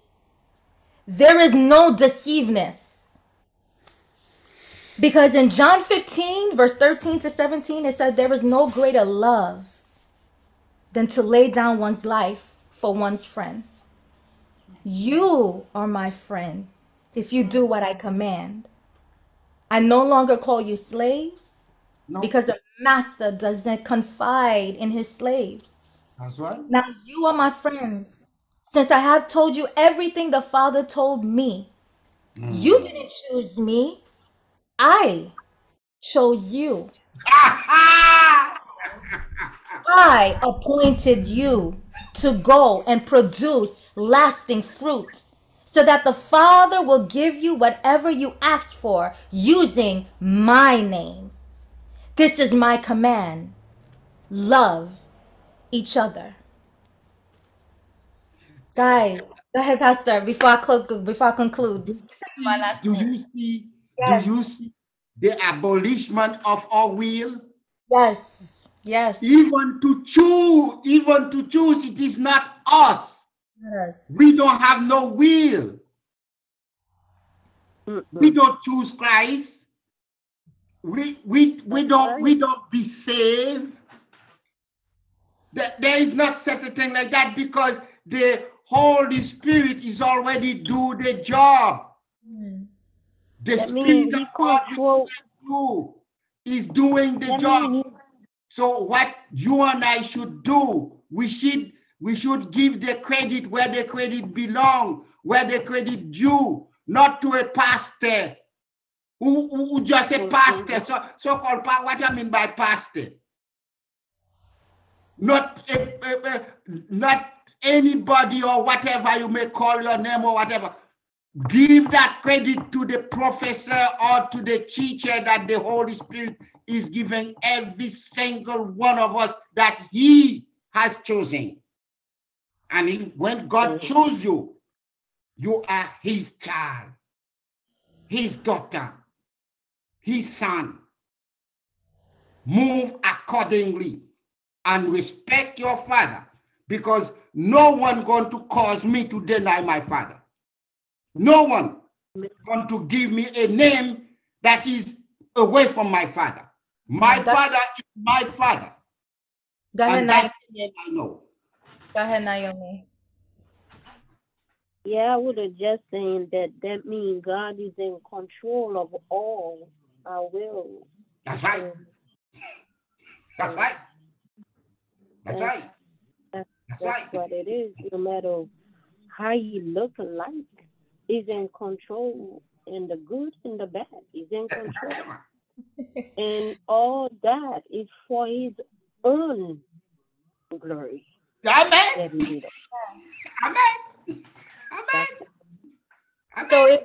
there is no deceiveness. Because in John 15, verse 13 to 17, it said, There is no greater love than to lay down one's life for one's friend. You are my friend if you do what I command. I no longer call you slaves No, because a master doesn't confide in his slaves. that's right. Now you are my friends. Since I have told you everything the Father told me, mm. you didn't choose me, I chose you. I appointed you to go and produce lasting fruit so that the Father will give you whatever you ask for using my name. This is my command love each other. Guys, go ahead, Pastor, before I, clo- before I conclude. My last do you see? Yes. Do you see the abolishment of our will? Yes, yes. Even to choose, even to choose, it is not us. Yes. We don't have no will. We don't choose Christ. We we we don't we don't be saved. There, there is not such a thing like that because the Holy Spirit is already do the job. Mm. The That Spirit of he God control. you is doing the That job. means So what you and I should do, we should we should give the credit where the credit belong, where the credit due, not to a pastor who, who, who just a pastor. So so-called pa- what I mean by pastor. Not a, a- a- not anybody or whatever you may call your name or whatever. Give that credit to the professor or to the teacher that the Holy Spirit is giving every single one of us that He has chosen. And he- when God Mhm. chose you, you are His child, His daughter, His son. Move accordingly and respect your father because no one going to cause me to deny my father. No one going to give me a name that is away from my father. My That- father is my father. Ahead, And that's the name I know. Go ahead, Naomi. Yeah, I would have just saying that that means God is in control of all our will. That's right. That's right. That's Yeah. right. That's That's That's right. what it is. No matter how you look like, He's in control in the good and the bad. He's in control. and all that is for His own glory Amen. that He did it. Amen. Amen. So Amen. if,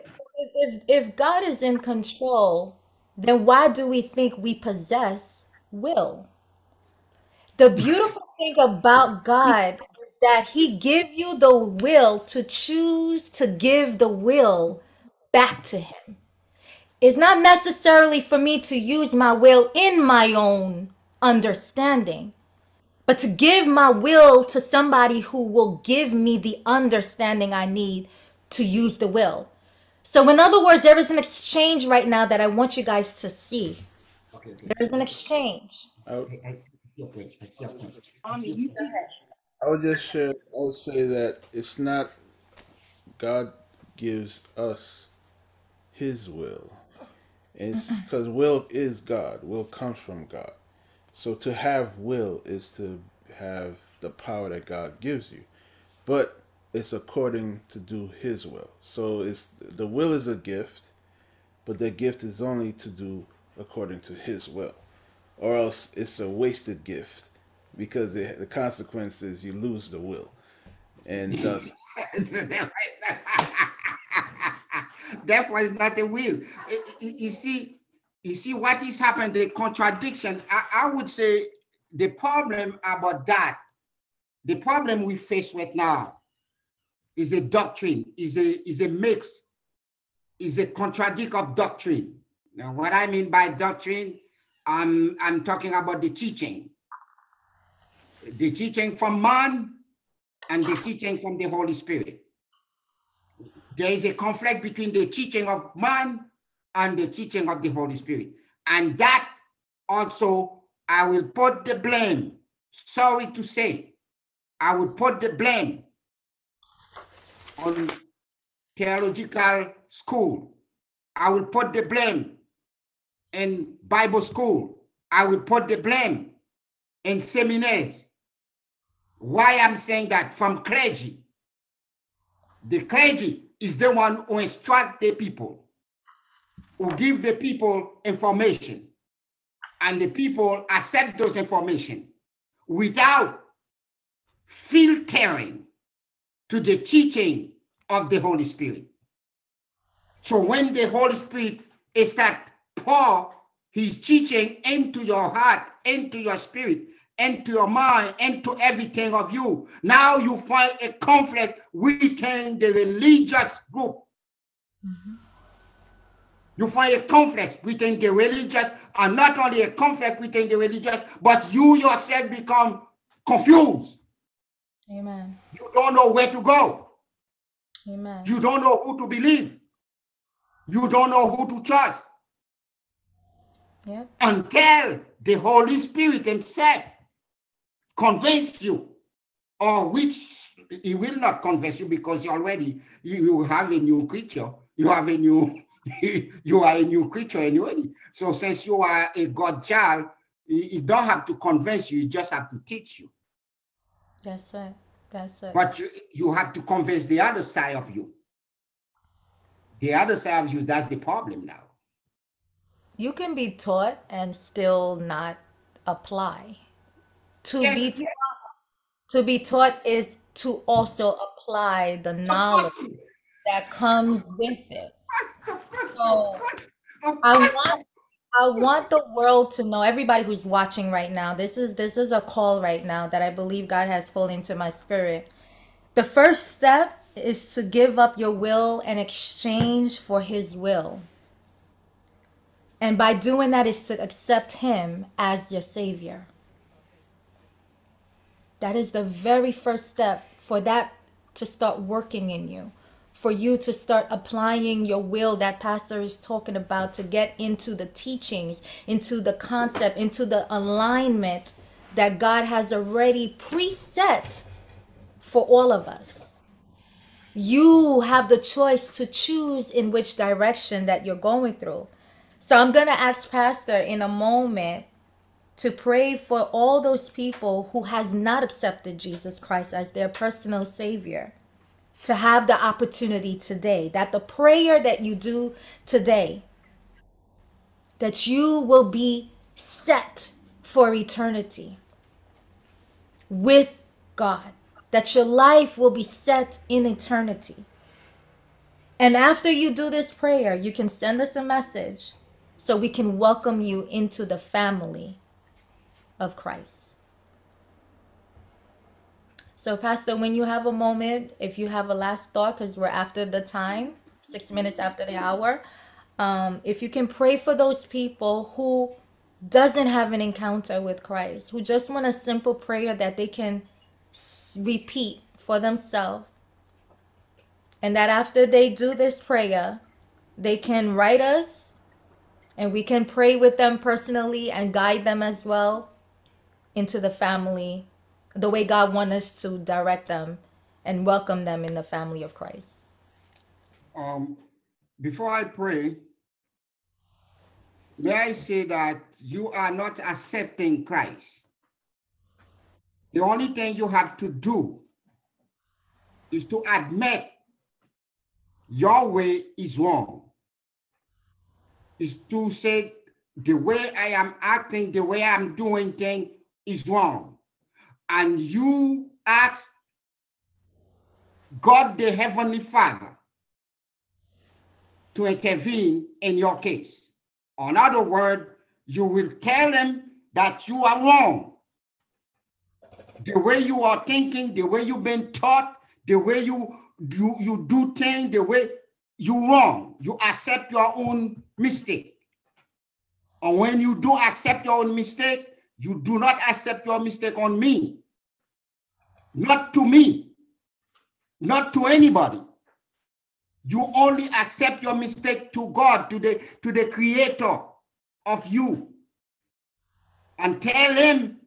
if if God is in control, then why do we think we possess will? The beautiful thing about God is that he give you the will to choose to give the will back to him. It's not necessarily for me to use my will in my own understanding, but to give my will to somebody who will give me the understanding I need to use the will. So, in other words, there is an exchange right now that I want you guys to see. Okay, okay. There is an exchange. Oh. Okay, I see your point. I see your point. I see your point. I would just share. I would say that it's not God gives us His will. It's because will is God. Will comes from God. So to have will is to have the power that God gives you, but it's according to do His will. So it's the will is a gift, but the gift is only to do according to His will, or else it's a wasted gift because the, the consequence is you lose the will, and thus Therefore, it's not a will. You see, you see what is happening, the contradiction. I, I would say the problem about that, the problem we face right now is a doctrine, is a is a mix, is a contradict of doctrine. Now, what I mean by doctrine, I'm I'm talking about the teaching. The teaching from man and the teaching from the Holy Spirit there is a conflict between the teaching of man and the teaching of the Holy Spirit. And that also, I will put the blame, sorry to say, I will put the blame on theological school. I will put the blame in Bible school. I will put the blame in seminaries. Why I'm saying that from clergy. The clergy is the one who instruct the people, who give the people information, and the people accept those information without filtering to the teaching of the Holy Spirit. So when the Holy Spirit is that pour his teaching into your heart, into your spirit, into your mind, into everything of you, now you find a conflict within the religious group. Mm-hmm. You find a conflict within the religious, and not only a conflict within the religious, but you yourself become confused. Amen. You don't know where to go. Amen. You don't know who to believe. You don't know who to trust Yep. until the Holy Spirit Himself convince you, or which He will not convince you because you already you, you have a new creature. You have a new you are a new creature anyway. So since you are a God child, He, don't have to convince you. Just have to teach you. That's it. That's it. But you, you have to convince the other side of you. The other side of you, that's the problem now. You can be taught and still not apply. To Yes, be yes, to be taught is to also apply the knowledge that comes with it. So I want I want the world to know, everybody who's watching right now, this is this is a call right now that I believe God has pulled into my spirit. The first step is to give up your will and exchange for his will. And by doing that is to accept him as your savior. That is the very first step for that to start working in you, for you to start applying your will that Pastor is talking about to get into the teachings, into the concept, into the alignment that God has already preset for all of us. You have the choice to choose in which direction that you're going through. So I'm going to ask Pastor in a moment to pray for all those people who has not accepted Jesus Christ as their personal savior to have the opportunity today that the prayer that you do today that you will be set for eternity with God that your life will be set in eternity and after you do this prayer you can send us a message so we can welcome you into the family of Christ. So, Pastor, when you have a moment, if you have a last thought, because we're after the time, six minutes after the hour, um, if you can pray for those people who doesn't have an encounter with Christ, who just want a simple prayer that they can s- repeat for themselves, and that after they do this prayer, they can write us and we can pray with them personally and guide them as well into the family the way God wants us to direct them and welcome them in the family of Christ. Um, before I pray, may I say that you are not accepting Christ. The only thing you have to do is to admit your way is wrong. Is to say the way I am acting, the way I'm doing things is wrong. And you ask God the Heavenly Father to intervene in your case. In other words, you will tell him that you are wrong. The way you are thinking, the way you've been taught, the way you you, you do things, the way you wrong. You accept your own mistake. And when you do accept your own mistake, you do not accept your mistake on me. Not to me. Not to anybody. You only accept your mistake to God, to the to the creator of you. And tell him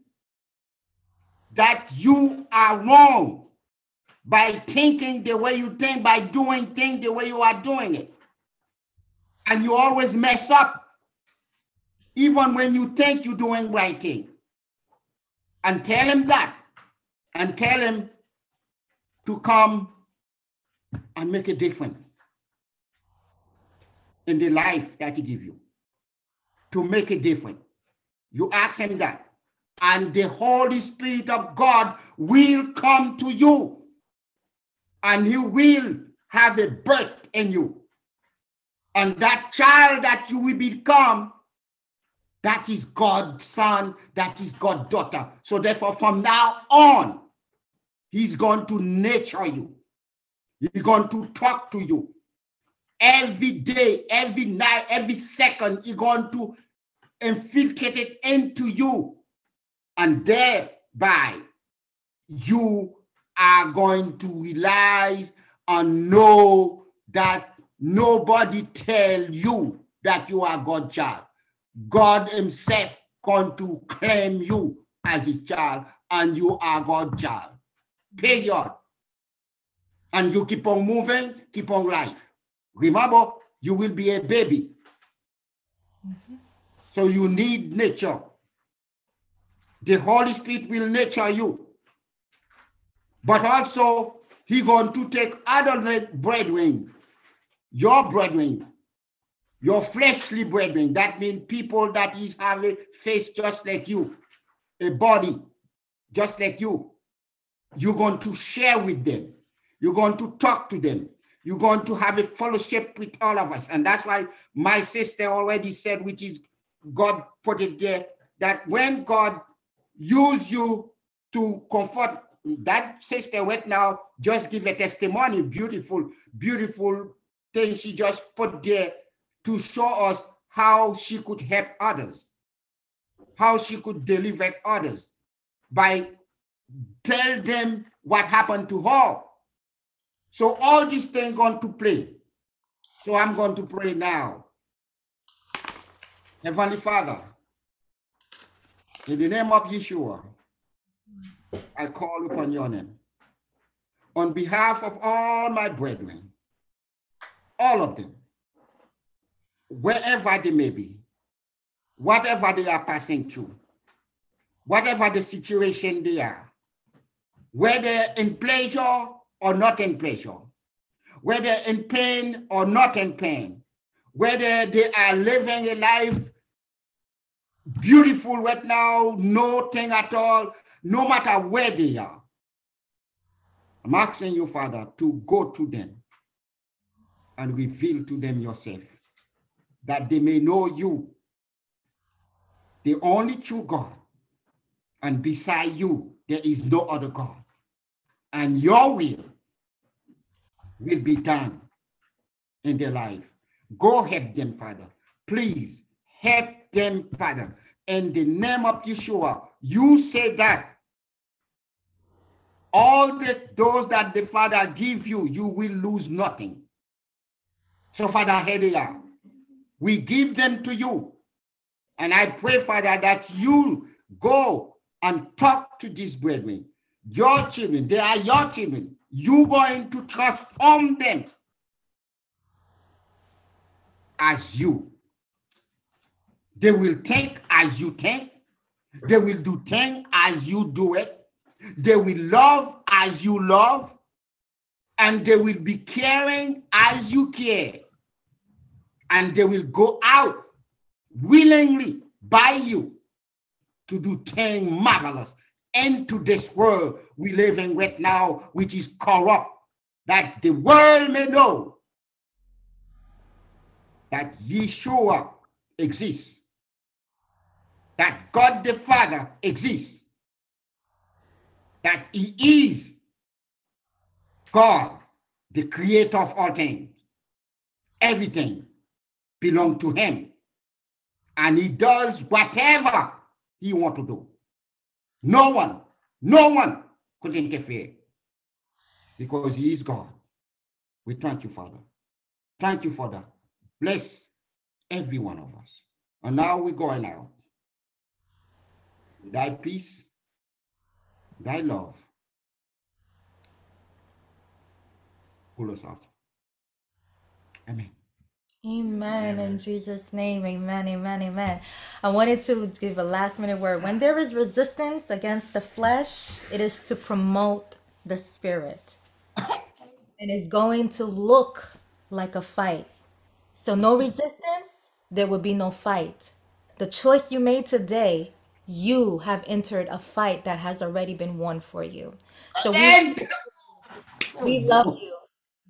that you are wrong by thinking the way you think, by doing things the way you are doing it. And you always mess up, even when you think you're doing right thing. And tell him that. And tell him to come and make a difference in the life that he give you. To make a difference. You ask him that. And the Holy Spirit of God will come to you and he will have a birth in you. And that child that you will become, that is God's son, that is God's daughter. So therefore, from now on, he's going to nurture you. He's going to talk to you. Every day, every night, every second, he's going to infiltrate it into you. And thereby, you are going to realize and know that nobody tell you that you are God's child. God himself going to claim you as his child and you are God's child. Period. And you keep on moving, keep on life. Remember, you will be a baby. So you need nature. The Holy Spirit will nature you. But also, he going to take other brethren, your brethren, your fleshly brethren. That means people that is have a face just like you, a body just like you. You're going to share with them. You're going to talk to them. You're going to have a fellowship with all of us. And that's why my sister already said, which is God put it there, that when God use you to comfort that sister right now just give a testimony beautiful beautiful thing she just put there to show us how she could help others how she could deliver others by tell them what happened to her. So all these things going to play. So i'm going to pray now. Heavenly father in the name of yeshua I call upon your name. On behalf of all my brethren, all of them, wherever they may be, whatever they are passing through, whatever the situation they are, whether in pleasure or not in pleasure, whether in pain or not in pain, whether they are living a life beautiful right now, no thing at all, no matter where they are. I'm asking you, Father, to go to them and reveal to them yourself that they may know you, the only true God. And beside you, there is no other God. And your will will be done in their life. Go help them, Father. Please help them, Father. In the name of Yeshua, you say that all the, those that the Father give you, you will lose nothing. So, Father, here they are. We give them to you. And I pray, Father, that you go and talk to these brethren, your children. They are your children. You going to transform them as you. They will think as you think. They will do things as you do it. They will love as you love, and they will be caring as you care. And they will go out willingly by you to do things marvelous into this world we live in right now, which is corrupt, that the world may know that Yeshua exists, that God the Father exists, that he is God, the creator of all things. Everything belongs to him. And he does whatever he want to do. No one, no one could interfere because he is God. We thank you, Father. Thank you, Father. Bless every one of us. And now we're going out. Thy peace thy love pull us out. Amen. Amen. In Jesus' name, amen, amen, amen. I wanted to give a last minute word. When there is resistance against the flesh, it is to promote the spirit. And it's going to look like a fight. So, no resistance, there will be no fight. The choice you made today you have entered a fight that has already been won for you. So we, we love you.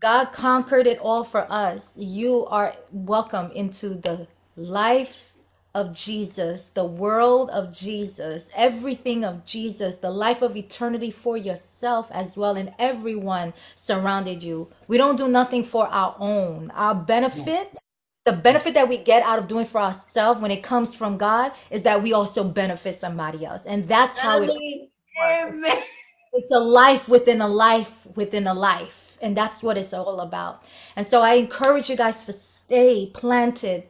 God conquered it all for us. You are welcome into the life of Jesus, the world of Jesus, everything of Jesus, the life of eternity for yourself as well, and everyone surrounded you. We don't do nothing for our own. Our benefit the benefit that we get out of doing for ourselves when it comes from God is that we also benefit somebody else. And that's how it Amen. it's a life within a life within a life. And that's what it's all about. And so I encourage you guys to stay planted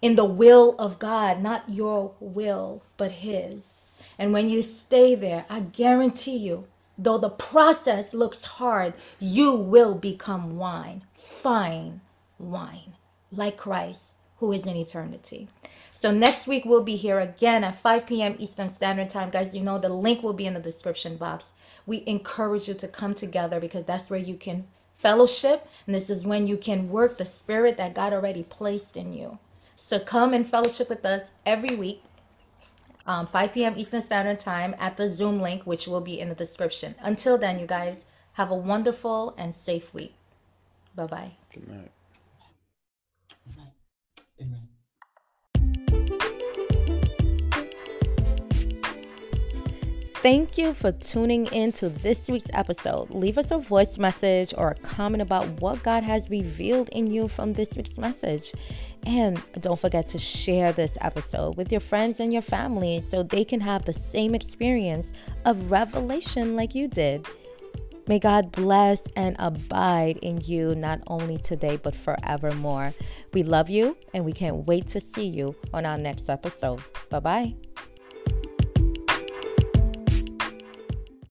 in the will of God, not your will, but His. And when you stay there, I guarantee you, though the process looks hard, you will become wine, fine wine, like Christ, who is in eternity. So next week we'll be here again at 5 p.m. Eastern Standard Time. Guys, you know the link will be in the description box. We encourage you to come together because that's where you can fellowship. And this is when you can work the spirit that God already placed in you. So come and fellowship with us every week. Um, 5 p.m. Eastern Standard Time at the Zoom link, which will be in the description. Until then, you guys have a wonderful and safe week. Bye bye. Good night. Thank you for tuning in to this week's episode. Leave us a voice message or a comment about what God has revealed in you from this week's message. And don't forget to share this episode with your friends and your family so they can have the same experience of revelation like you did. May God bless and abide in you not only today but forevermore. We love you and we can't wait to see you on our next episode. Bye bye.